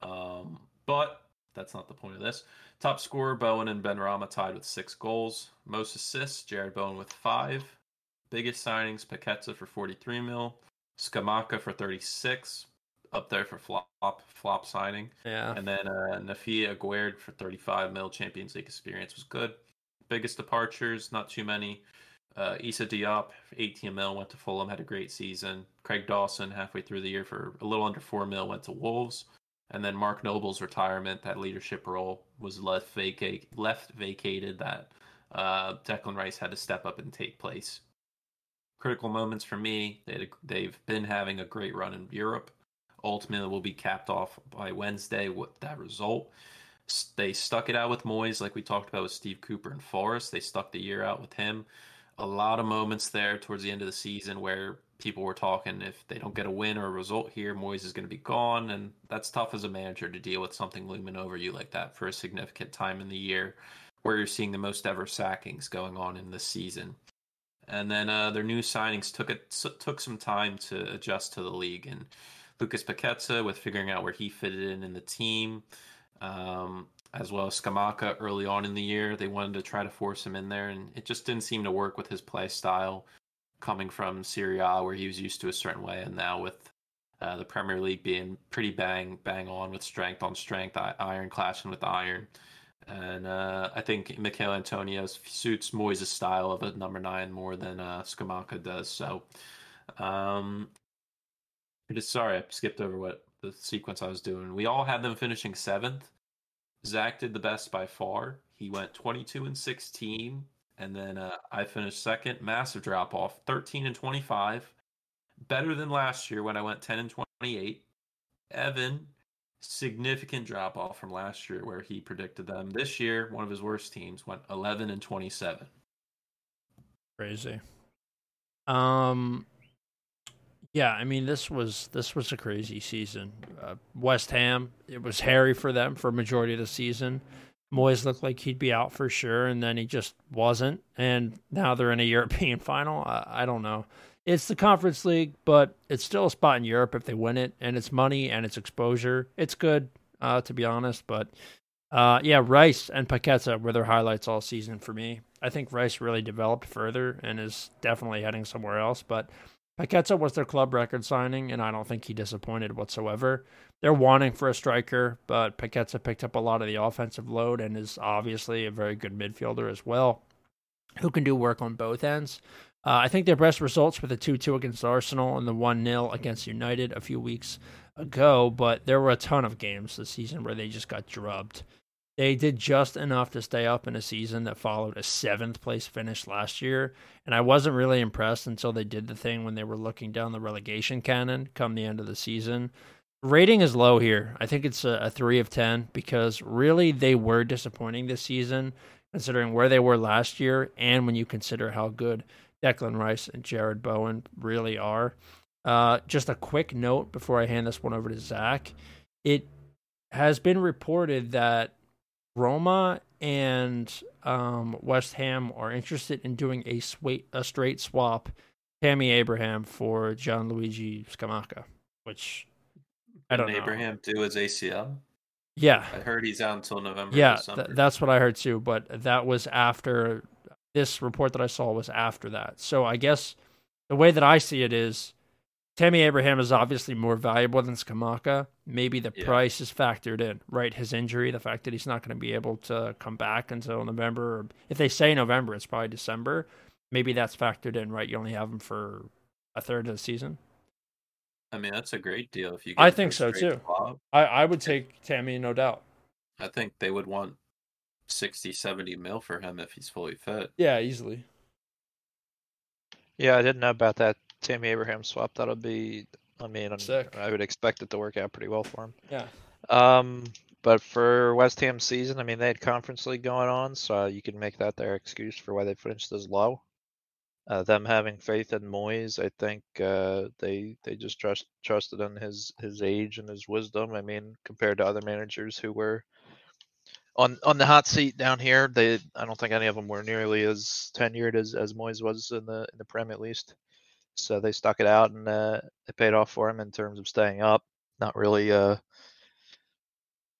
Speaker 3: Um, but that's not the point of this. Top scorer Bowen and Benrahma tied with six goals. Most assists Jarrod Bowen with five. Biggest signings Paqueta for 43 mil, Scamacca for 36, up there for flop flop signing,
Speaker 1: yeah.
Speaker 3: and then uh, Nayef Aguerd for 35 mil. Champions League experience was good. Biggest departures, not too many. Uh, Issa Diop, 18 mil, went to Fulham, had a great season. Craig Dawson, halfway through the year for a little under 4 mil, went to Wolves. And then Mark Noble's retirement, that leadership role, was left vacate, left vacated. That uh, Declan Rice had to step up and take place. Critical moments for me. They they've been having a great run in Europe. Ultimately, will be capped off by Wednesday with that result. They stuck it out with Moyes, like we talked about with Steve Cooper and Forest. They stuck the year out with him. A lot of moments there towards the end of the season where people were talking if they don't get a win or a result here, Moyes is going to be gone, and that's tough as a manager to deal with something looming over you like that for a significant time in the year, where you're seeing the most ever sackings going on in this season. And then uh, their new signings took it took some time to adjust to the league, and Lucas Paqueta with figuring out where he fitted in in the team. Um, as well as Scamacca early on in the year. They wanted to try to force him in there, and it just didn't seem to work with his play style coming from Serie A, where he was used to a certain way, and now with uh, the Premier League being pretty bang bang on with strength on strength, iron clashing with iron. And uh, I think Michail Antonio suits Moyes' style of a number nine more than uh, Scamacca does. So, um, sorry I skipped over what the sequence I was doing. We all had them finishing seventh. Zach did the best by far. He went 22 and 16, and then uh, I finished second. Massive drop off, 13 and 25. Better than last year when I went 10 and 28. Evan, significant drop off from last year where he predicted them. This year, one of his worst teams went 11 and 27.
Speaker 1: Crazy. Um, yeah, I mean this was this was a crazy season. Uh, West Ham, it was hairy for them for a majority of the season. Moyes looked like he'd be out for sure, and then he just wasn't. And now they're in a [LAUGHS] European final. I, I don't know. It's the Conference League, but it's still a spot in Europe if they win it, and it's money and it's exposure. It's good, uh, to be honest. But uh, yeah, Rice and Paqueta were their highlights all season for me. I think Rice really developed further and is definitely heading somewhere else. But Paqueta was their club record signing, and I don't think he disappointed whatsoever. They're wanting for a striker, but Paqueta picked up a lot of the offensive load and is obviously a very good midfielder as well, who can do work on both ends. Uh, I think their best results were the 2 2 against Arsenal and the 1 0 against United a few weeks ago, but there were a ton of games this season where they just got drubbed. They did just enough to stay up in a season that followed a seventh place finish last year. And I wasn't really impressed until they did the thing when they were looking down the relegation cannon come the end of the season. Rating is low here. I think it's a, a 3 of 10 because really they were disappointing this season, considering where they were last year and when you consider how good Declan Rice and Jarrod Bowen really are. Uh, just a quick note before I hand this one over to Zach. It has been reported that Roma and um, West Ham are interested in doing a, sw- a straight swap Tammy Abraham for Gianluigi Scamacca, which I don't
Speaker 3: Didn't
Speaker 1: know.
Speaker 3: Abraham do his ACL?
Speaker 1: Yeah.
Speaker 3: I heard he's out until November.
Speaker 1: Yeah, th- that's what I heard too. But that was after this report that I saw was after that. So I guess the way that I see it is Tammy Abraham is obviously more valuable than Scamacca. Maybe the
Speaker 3: Yeah.
Speaker 1: price is factored in, right? His injury, the fact that he's not going to be able to come back until November. Or if they say November, it's probably December. Maybe that's factored in, right? You only have him for a third of the season.
Speaker 3: I mean, that's a great deal if you.
Speaker 1: I think so, too.
Speaker 3: swap.
Speaker 1: I, I would take Tammy, no doubt.
Speaker 3: I think they would want 60, 70 mil for him if he's fully fit.
Speaker 1: Yeah, easily.
Speaker 4: Yeah, I didn't know about that Tammy Abraham swap. That'll be, I mean, I'm-
Speaker 1: Sick.
Speaker 4: I would expect it to work out pretty well for him.
Speaker 1: Yeah.
Speaker 4: Um, but for West Ham season, I mean, they had Conference League going on, so you can make that their excuse for why they finished as low. Uh, them having faith in Moyes, I think uh, they they just trust trusted in his his age and his wisdom. I mean, compared to other managers who were on on the hot seat down here, they I don't think any of them were nearly as tenured as as Moyes was in the in the Prem at least. So they stuck it out and uh, it paid off for him in terms of staying up. Not really uh,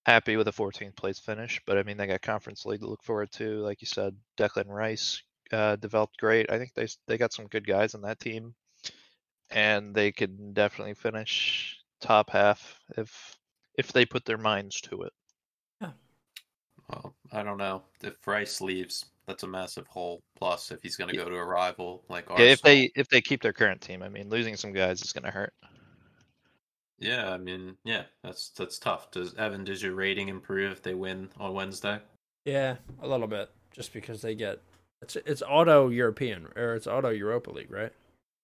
Speaker 4: happy with a 14th place finish, but I mean they got Conference League to look forward to. Like you said, Declan Rice uh, developed great. I think they they got some good guys on that team, and they could definitely finish top half if if they put their minds to it.
Speaker 3: Well, I don't know if Rice leaves. That's a massive hole. Plus, if he's going to go to a rival like
Speaker 4: Yeah,
Speaker 3: Arsenal,
Speaker 4: if they if they keep their current team, I mean losing some guys is going to hurt.
Speaker 3: yeah, I mean, yeah, that's that's tough. Does Evan? Does your rating improve if they win on Wednesday?
Speaker 1: Yeah, a little bit, just because they get it's it's auto European or it's auto Europa League, right?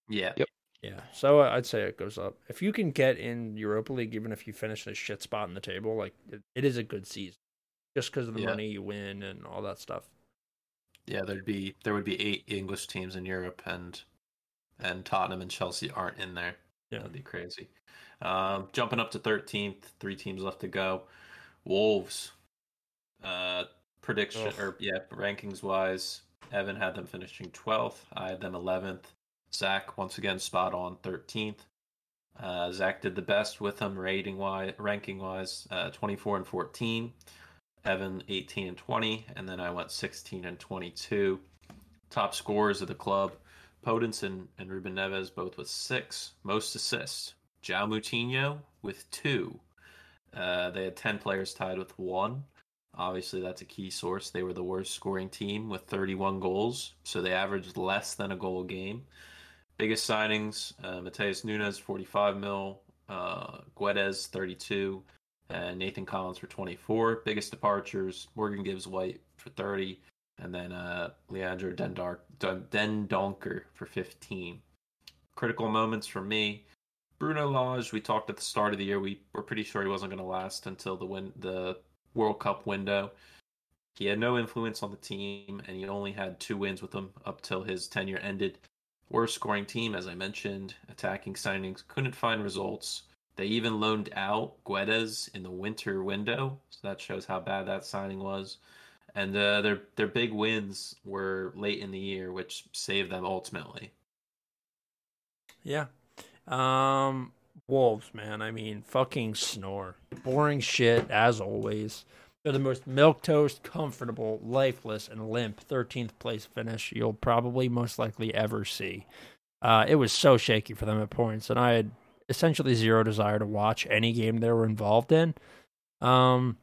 Speaker 3: Yeah.
Speaker 4: Yep.
Speaker 1: Yeah, so uh, I'd say it goes up. If you can get in Europa League, even if you finish in a shit spot in the table, like it, it is a good season, just because of the
Speaker 3: Yeah.
Speaker 1: money you win and all that stuff.
Speaker 3: Yeah, there'd be there would be eight English teams in Europe, and and Tottenham and Chelsea aren't in there.
Speaker 1: Yeah.
Speaker 3: That'd be crazy. Um, jumping up to thirteenth, three teams left to go. Wolves. Uh, prediction
Speaker 1: Ugh.
Speaker 3: or yeah, rankings wise, Evan had them finishing twelfth. I had them eleventh. Zach once again spot on thirteenth. Uh, Zach did the best with them rating wise, ranking wise, uh, twenty four and fourteen. Evan 18 and 20, and then I went 16 and 22. Top scorers of the club, Podence and, and Ruben Neves both with six. Most assists, João Moutinho with two. Uh, they had 10 players tied with one. Obviously, that's a key source. They were the worst scoring team with 31 goals, so they averaged less than a goal a game. Biggest signings: uh, Matheus Nunes, 45 mil, uh, Guedes, 32, and Nathan Collins for 24. Biggest departures: Morgan Gibbs White for 30, and then uh, Leandro Dendar- Dendoncker for 15. Critical moments for me: Bruno Lage. We talked at the start of the year. We were pretty sure he wasn't going to last until the win the World Cup window. He had no influence on the team, and he only had two wins with them up till his tenure ended. Worst scoring team, as I mentioned, attacking signings couldn't find results. They even loaned out Guedes in the winter window, so that shows how bad that signing was. And uh, their their big wins were late in the year, which saved them ultimately.
Speaker 1: Yeah. Um, Wolves, man. I mean, fucking snore. Boring shit, as always. They're the most milquetoast, comfortable, lifeless, and limp 13th place finish you'll probably most likely ever see. Uh, it was so shaky for them at points, and I had essentially zero desire to watch any game they were involved in. Um,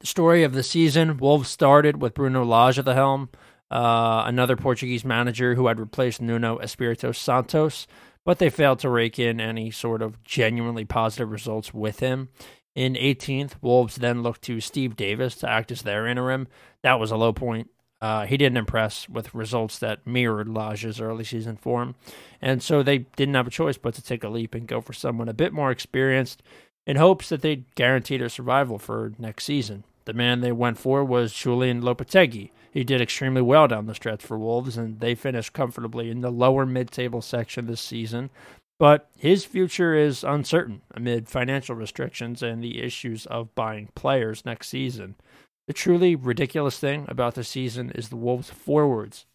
Speaker 1: the story of the season Wolves started with Bruno Lage at the helm, uh, another Portuguese manager who had replaced Nuno Espirito Santos but they failed to rake in any sort of genuinely positive results with him. In 18th, Wolves then looked to Steve Davis to act as their interim. That was a low point. Uh, he didn't impress with results that mirrored Lage's early season form. And so they didn't have a choice but to take a leap and go for someone a bit more experienced in hopes that they'd guarantee their survival for next season. The man they went for was Julian Lopetegui, he did extremely well down the stretch for Wolves, and they finished comfortably in the lower mid table section this season. But his future is uncertain amid financial restrictions and the issues of buying players next season. The truly ridiculous thing about the season is the Wolves' forwards.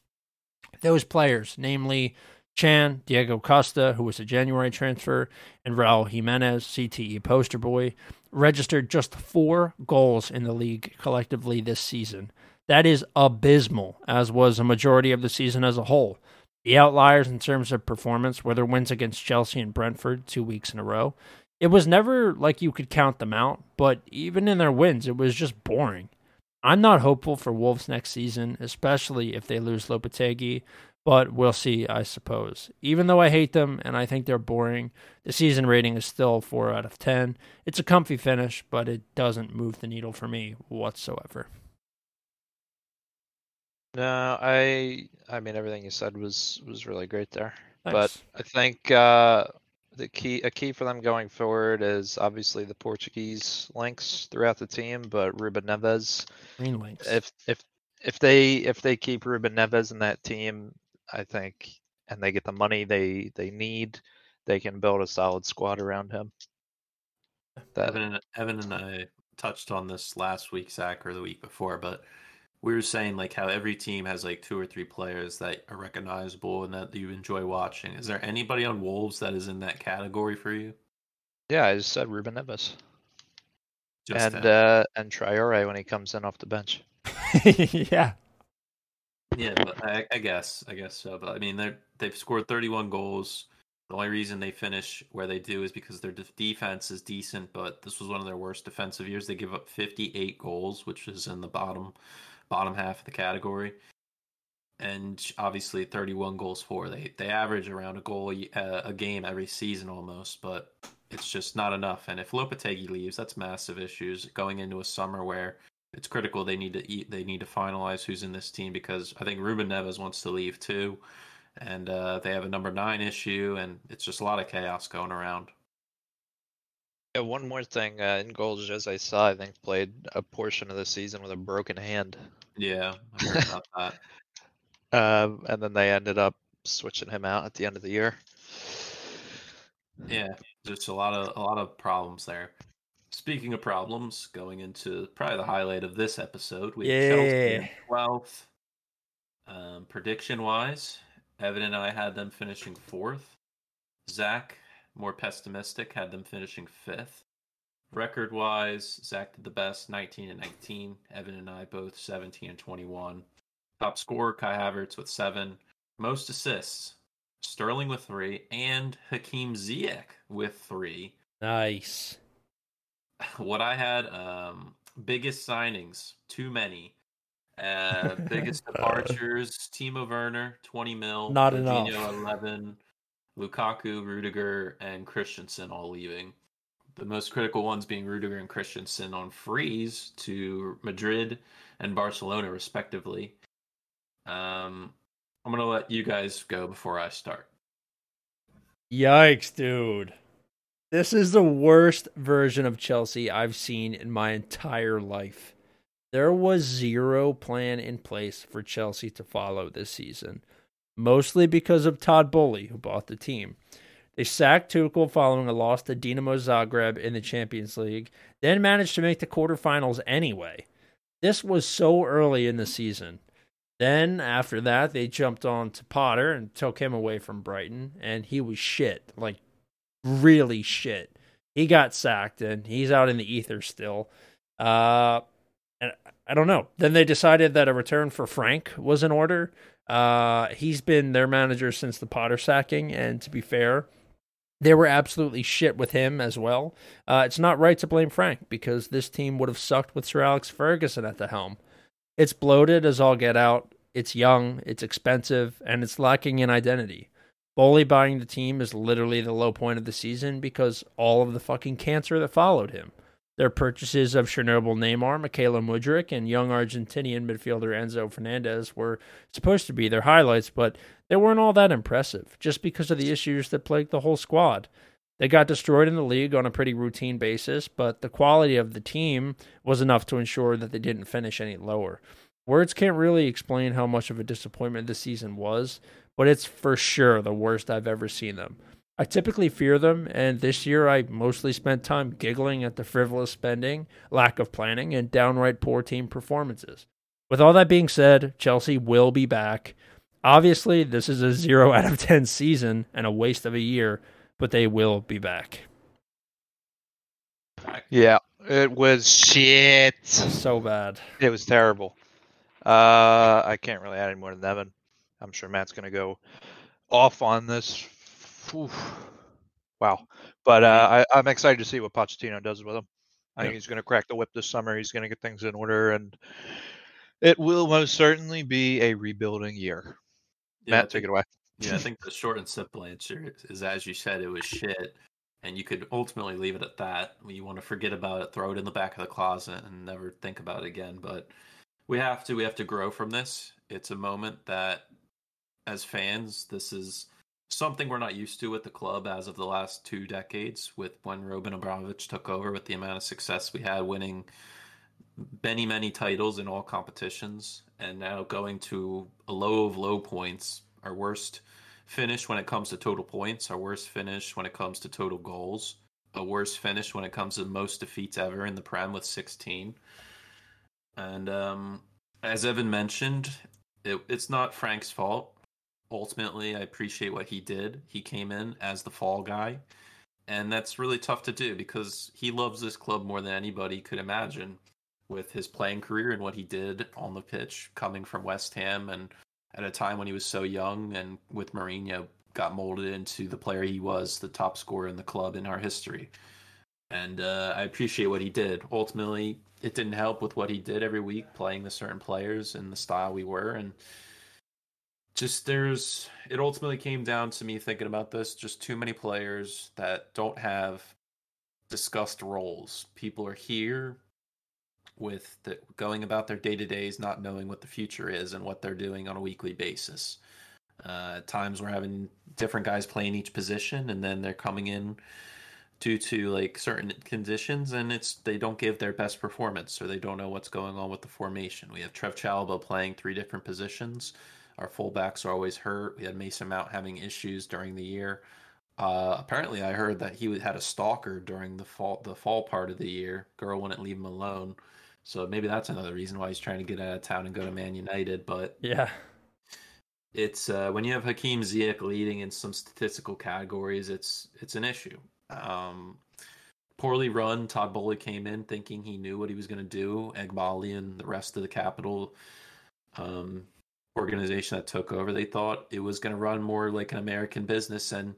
Speaker 1: Those players, namely Chan, Diego Costa, who was a January transfer, and Raul Jimenez, CTE poster boy, registered just four goals in the league collectively this season. That is abysmal, as was a majority of the season as a whole. The outliers in terms of performance were their wins against Chelsea and Brentford two weeks in a row. It was never like you could count them out, but even in their wins, it was just boring. I'm not hopeful for Wolves next season, especially if they lose Lopetegui, but we'll see, I suppose. Even though I hate them and I think they're boring, the season rating is still 4 out of 10. It's a comfy finish, but it doesn't move the needle for me whatsoever.
Speaker 2: No, I I mean everything you said was was really great there.
Speaker 1: Thanks.
Speaker 2: But I think uh, the key a key for them going forward is obviously the Portuguese links throughout the team, but Ruben Neves.
Speaker 1: Green links.
Speaker 2: If if if they if they keep Ruben Neves in that team, I think, and they get the money they they need, they can build a solid squad around him.
Speaker 3: That... Evan, and, Evan and I touched on this last week, Zach, or the week before, but we were saying like how every team has like two or three players that are recognizable and that you enjoy watching. Is there anybody on Wolves that is in that category for you?
Speaker 2: Yeah, I just said Ruben Neves. Just and uh, and Traore when he comes in off the bench. [LAUGHS]
Speaker 1: yeah.
Speaker 3: Yeah, but I, I, guess I guess so. But I mean, they they've scored 31 goals. The only reason they finish where they do is because their defense is decent. But this was one of their worst defensive years. They give up 58 goals, which is in the bottom bottom half of the category. And obviously, 31 goals for they they average around a goal a, uh, a game every season almost, but it's just not enough. And if Lopetegui leaves, that's massive issues going into a summer where it's critical they need to eat they need to finalize who's in this team because I think Ruben Neves wants to leave too, and uh, they have a number nine issue, and it's just a lot of chaos going around.
Speaker 2: Yeah, one more thing. Uh, in goals, as I saw, I think played a portion of the season with a broken hand.
Speaker 3: Yeah, I heard [LAUGHS] about that.
Speaker 2: Um, and then they ended up switching him out at the end of the year.
Speaker 3: Yeah, just a lot of a lot of problems there. Speaking of problems, going into probably the highlight of this episode, we
Speaker 1: yeah. Chelsea
Speaker 3: twelfth. Um, prediction wise, Evan and I had them finishing fourth. Zach more pessimistic, had them finishing fifth. record wise, Zach did the best, 19 and 19. Evan and I both 17 and 21. Top scorer, Kai Havertz with seven. Most assists, Sterling with three, and Hakim Ziyech with three.
Speaker 1: Nice. [LAUGHS]
Speaker 3: What I had, um, biggest signings, too many. Uh, biggest [LAUGHS] departures, Timo Werner, 20 mil.
Speaker 1: Not
Speaker 3: Jorginho,
Speaker 1: enough.
Speaker 3: 11. Lukaku, Rudiger, and Christensen all leaving. The most critical ones being Rudiger and Christensen on freeze to Madrid and Barcelona, respectively. Um, I'm gonna let you guys go before I start.
Speaker 1: Yikes, dude. This is the worst version of Chelsea I've seen in my entire life. There was zero plan in place for Chelsea to follow this season, mostly because of Todd Boehly, who bought the team. They sacked Tuchel following a loss to Dinamo Zagreb in the Champions League, then managed to make the quarterfinals anyway. This was so early in the season. Then, after that, they jumped on to Potter and took him away from Brighton, and he was shit. Like, really shit. He got sacked, and he's out in the ether still. Uh, and I don't know. Then they decided that a return for Frank was in order. Uh, he's been their manager since the Potter sacking, and to be fair, they were absolutely shit with him as well. Uh, it's not right to blame Frank because this team would have sucked with Sir Alex Ferguson at the helm. It's bloated as all get out. It's young, it's expensive, and it's lacking in identity. Boehly buying the team is literally the low point of the season because all of the fucking cancer that followed him. Their purchases of Chernobyl Neymar, Mykhailo Mudryk, and young Argentinian midfielder Enzo Fernandez were supposed to be their highlights, but they weren't all that impressive just because of the issues that plagued the whole squad. They got destroyed in the league on a pretty routine basis, but the quality of the team was enough to ensure that they didn't finish any lower. Words can't really explain how much of a disappointment this season was, but it's for sure the worst I've ever seen them. I typically fear them, and this year I mostly spent time giggling at the frivolous spending, lack of planning, and downright poor team performances. With all that being said, Chelsea will be back. Obviously, this is a 0 [LAUGHS] out of 10 season and a waste of a year, but they will be back.
Speaker 4: Yeah, it was shit.
Speaker 1: So bad.
Speaker 4: It was terrible. Uh, I can't really add any more than Evan. I'm sure Matt's going to go off on this. Whew. Wow. But uh, I, I'm excited to see what Pochettino does with him. I think he's going to crack the whip this summer. He's going to get things in order, and it will most certainly be a rebuilding year.
Speaker 3: Yeah,
Speaker 4: Matt, take it away.
Speaker 3: Yeah, I think the short and simple answer is, is as you said, it was shit. And you could ultimately leave it at that. You want to forget about it, throw it in the back of the closet, and never think about it again. But we have to. We have to grow from this. It's a moment that, as fans, this is something we're not used to with the club as of the last two decades. With when Roman Abramovich took over, with the amount of success we had, winning many many titles in all competitions, and now going to a low of low points, our worst finish when it comes to total points, our worst finish when it comes to total goals, a worst finish when it comes to most defeats ever in the Prem with 16. And um, as Evan mentioned, it, it's not Frank's fault. Ultimately, I appreciate what he did. He came in as the fall guy. And that's really tough to do because he loves this club more than anybody could imagine with his playing career and what he did on the pitch coming from West Ham and at a time when he was so young and with Mourinho got molded into the player he was, the top scorer in the club in our history. And uh, I appreciate what he did. Ultimately, it didn't help with what he did every week, playing the certain players and the style we were. And just there's, it ultimately came down to me thinking about this just too many players that don't have discussed roles. People are here with the, going about their day to days, not knowing what the future is and what they're doing on a weekly basis. Uh, at times, we're having different guys playing each position, and then they're coming in due to like certain conditions, and it's they don't give their best performance, or they don't know what's going on with the formation. We have Trev Chalobah playing three different positions. Our fullbacks are always hurt. We had Mason Mount having issues during the year. Uh, apparently, I heard that he had a stalker during the fall the fall part of the year. Girl wouldn't leave him alone. So maybe that's another reason why he's trying to get out of town and go to Man United. But
Speaker 1: Yeah.
Speaker 3: it's uh, when you have Hakim Ziyech leading in some statistical categories, it's it's an issue. Um, poorly run. Todd Boehly came in thinking he knew what he was going to do. Eghbali and the rest of the capital um, organization that took over, they thought it was going to run more like an American business, and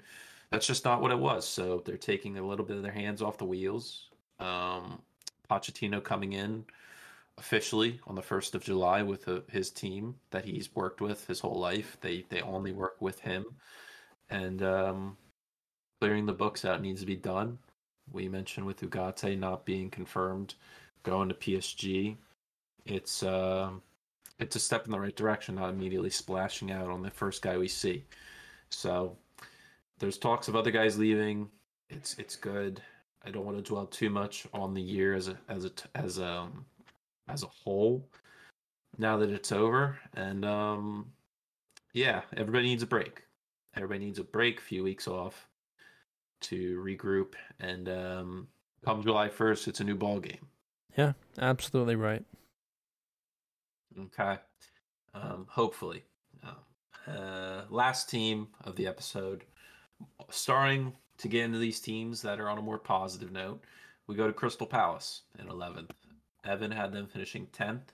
Speaker 3: that's just not what it was. So they're taking a little bit of their hands off the wheels. Um, Pochettino coming in officially on the first of July with a, his team that he's worked with his whole life. They they only work with him, and um, clearing the books out needs to be done. We mentioned with Ugarte not being confirmed, going to PSG. It's uh, it's a step in the right direction, not immediately splashing out on the first guy we see. So there's talks of other guys leaving. It's it's good. I don't want to dwell too much on the year as a as a as um, as a whole. Now that it's over, and um, yeah, everybody needs a break. Everybody needs a break, a few weeks off to regroup, and um, come July first, it's a new ball game.
Speaker 1: Yeah, absolutely right.
Speaker 3: Okay. Um, hopefully. Um, uh, last team of the episode. Starting to get into these teams that are on a more positive note, we go to Crystal Palace in 11th. Evan had them finishing 10th.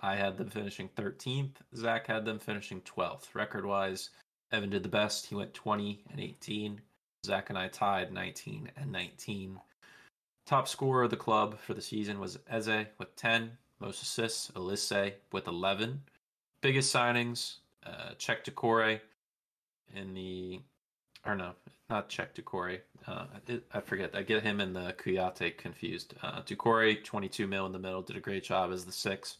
Speaker 3: I had them finishing 13th. Zach had them finishing 12th. Record wise, Evan did the best. He went 20 and 18. Zach and I tied 19 and 19. Top scorer of the club for the season was Eze with 10. Most assists, Olise with 11. Biggest signings, uh, Cheick Doucouré in the, or no, not Cheick Doucouré. Uh, it, I forget. I get him and the Kouyaté confused. Uh, Doucouré, 22 mil in the middle, did a great job as the six.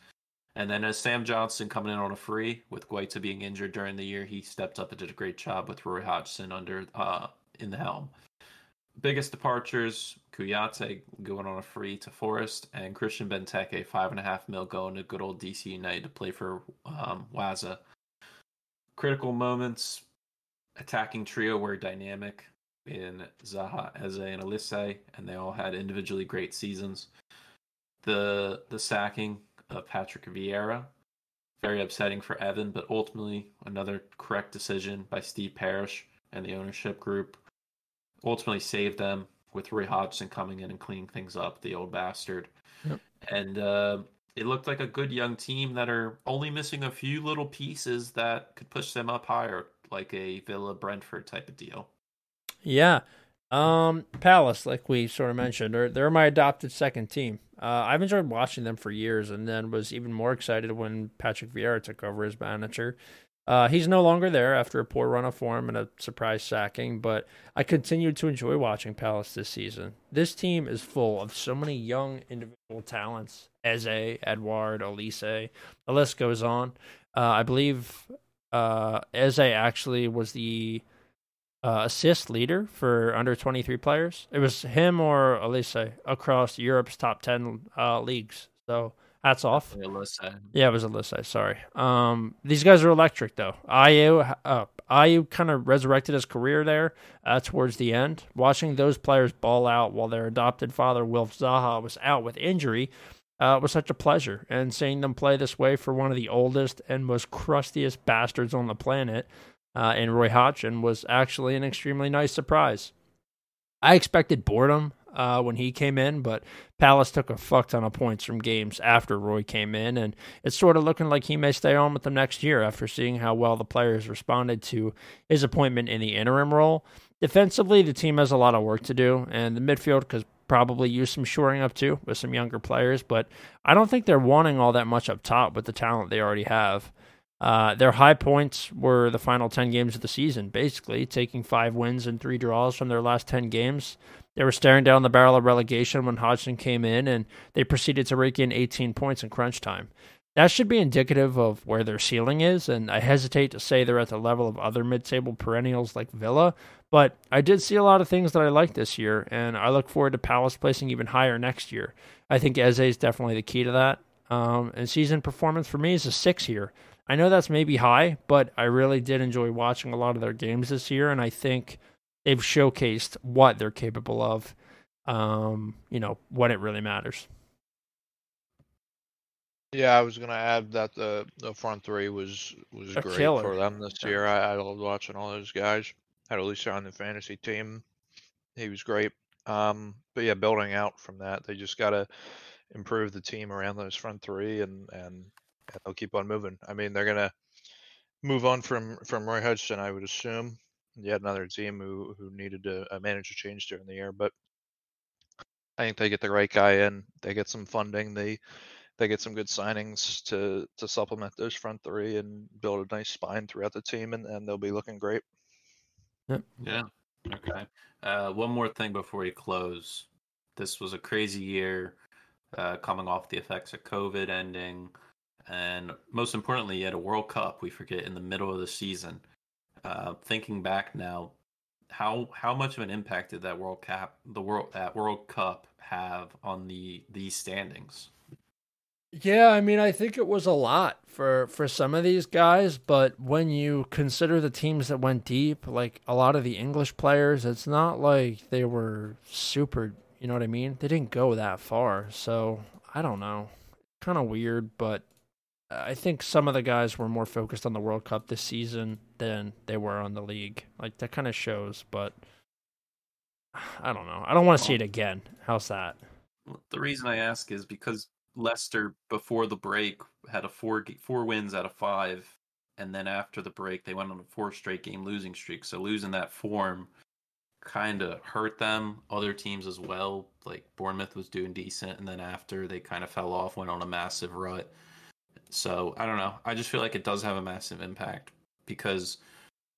Speaker 3: And then as Sam Johnstone coming in on a free with Guaita being injured during the year, he stepped up and did a great job with Roy Hodgson under uh, in the helm biggest departures: Kouyaté going on a free to Forest, and Christian Benteke five and a half mil going to good old DC United to play for um, Waza. Critical moments: attacking trio were dynamic in Zaha, Eze, and Olise, and they all had individually great seasons. The the sacking of Patrick Vieira, very upsetting for Evan, but ultimately another correct decision by Steve Parish and the ownership group ultimately saved them with Roy Hodgson coming in and cleaning things up, the old bastard. Yep. And uh, it looked like a good young team that are only missing a few little pieces that could push them up higher, like a Villa Brentford type of deal.
Speaker 1: Yeah. Um, Palace, like we sort of mentioned, are they're my adopted second team. Uh, I've enjoyed watching them for years, and then was even more excited when Patrick Vieira took over as manager. Uh, he's no longer there after a poor run of form and a surprise sacking, but I continued to enjoy watching Palace this season. This team is full of so many young individual talents Eze, Edouard, Olise, the list goes on. Uh, I believe uh, Eze actually was the uh, assist leader for under 23 players. It was him or Olise across Europe's top 10 uh, leagues. So Hats off. Yeah, it was Olise. Sorry. Um, these guys are electric though. Ayew, uh, kind of resurrected his career there uh, towards the end. Watching those players ball out while their adopted father Wilf Zaha was out with injury uh, was such a pleasure. And seeing them play this way for one of the oldest and most crustiest bastards on the planet, uh, in Roy Hodgson, was actually an extremely nice surprise. I expected boredom uh, when he came in, but Palace took a fuck ton of points from games after Roy came in, and it's sort of looking like he may stay on with them next year after seeing how well the players responded to his appointment in the interim role. Defensively, the team has a lot of work to do, and the midfield could probably use some shoring up too with some younger players, but I don't think they're wanting all that much up top with the talent they already have. Uh, their high points were the final 10 games of the season, basically, taking five wins and three draws from their last 10 games. They were staring down the barrel of relegation when Hodgson came in, and they proceeded to rake in 18 points in crunch time. That should be indicative of where their ceiling is, and I hesitate to say they're at the level of other mid table perennials like Villa, but I did see a lot of things that I liked this year, and I look forward to Palace placing even higher next year. I think Eze is definitely the key to that. Um, and season performance for me is a six here. I know that's maybe high, but I really did enjoy watching a lot of their games this year, and I think they've showcased what they're capable of. Um, you know, when it really matters.
Speaker 4: Yeah, I was gonna add that the the front three was was
Speaker 1: A
Speaker 4: great
Speaker 1: killer.
Speaker 4: for them this year. I, I loved watching all those guys. Had Alicia on the fantasy team. He was great. Um, but yeah, building out from that, they just got to improve the team around those front three, and and and they'll keep on moving. I mean, they're gonna move on from from Roy Hodgson, I would assume. Yet another team who who needed a, a manager change during the year, but I think they get the right guy in. They get some funding. They they get some good signings to to supplement those front three and build a nice spine throughout the team, and, and they'll be looking great.
Speaker 3: Yeah. Okay. Uh, one more thing before we close. This was a crazy year, uh, coming off the effects of COVID ending, and most importantly, you had a World Cup. We forget in the middle of the season. Uh, thinking back now, how how much of an impact did that World Cup the world that World Cup have on the these standings?
Speaker 1: Yeah, I mean, I think it was a lot for for some of these guys, but when you consider the teams that went deep, like a lot of the English players, it's not like they were super, you know what I mean? They didn't go that far. So, I don't know. Kind of weird, but I think some of the guys were more focused on the World Cup this season than they were on the league. Like that kind of shows, but I don't know. I don't want to see it again. How's that?
Speaker 3: The reason I ask is because Leicester before the break had a four four wins out of five, and then after the break they went on a four straight game losing streak. So losing that form kind of hurt them. Other teams as well, like Bournemouth was doing decent, and then after they kind of fell off, went on a massive rut. So I don't know. I just feel like it does have a massive impact because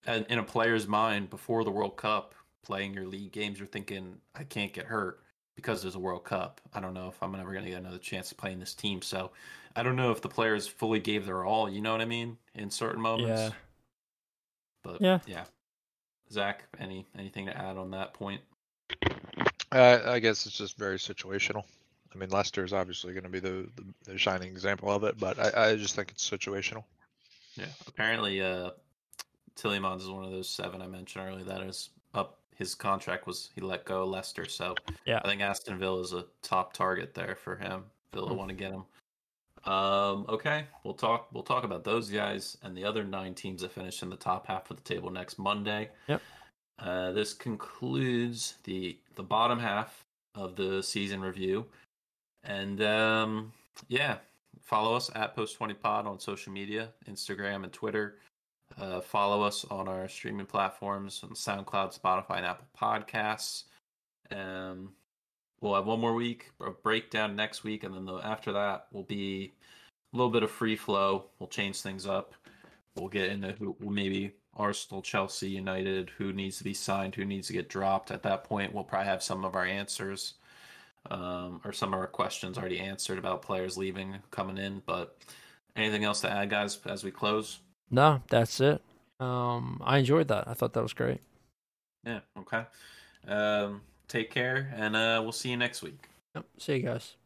Speaker 3: in a player's mind before the World Cup, playing your league games, you're thinking, I can't get hurt because there's a World Cup. I don't know if I'm ever going to get another chance to play in this team. So I don't know if the players fully gave their all. You know what I mean? In certain moments.
Speaker 1: Yeah.
Speaker 3: But
Speaker 1: Yeah.
Speaker 3: yeah. Zach, any anything to add on that point?
Speaker 4: Uh, I guess it's just very situational. I mean, Leicester is obviously going to be the, the, the shining example of it, but I, I just think it's situational.
Speaker 3: Yeah. Apparently, uh, Tielemans is one of those seven I mentioned earlier that is up. His contract was he let go of Leicester, so
Speaker 1: Yeah.
Speaker 3: I think Aston Villa is a top target there for him. Villa
Speaker 1: Hmm.
Speaker 3: want to get him. Um, okay, we'll talk. We'll talk about those guys and the other nine teams that finish in the top half of the table next Monday.
Speaker 1: Yep.
Speaker 3: Uh, this concludes the the bottom half of the season review, and um, yeah, follow us at Post Twenty Pod on social media, Instagram and Twitter. Uh, follow us on our streaming platforms on SoundCloud, Spotify, and Apple Podcasts. Um, we'll have one more week, a breakdown next week, and then the, after that will be a little bit of free flow. We'll change things up. We'll get into who, maybe Arsenal, Chelsea, United, who needs to be signed, who needs to get dropped. At that point, we'll probably have some of our answers um, or some of our questions already answered about players leaving, coming in. But anything else to add, guys, as we close?
Speaker 1: No, that's it. Um, I enjoyed that. I thought that was great.
Speaker 3: Yeah. Okay. Um, take care, and uh, we'll see you next week.
Speaker 1: Yep. See you guys.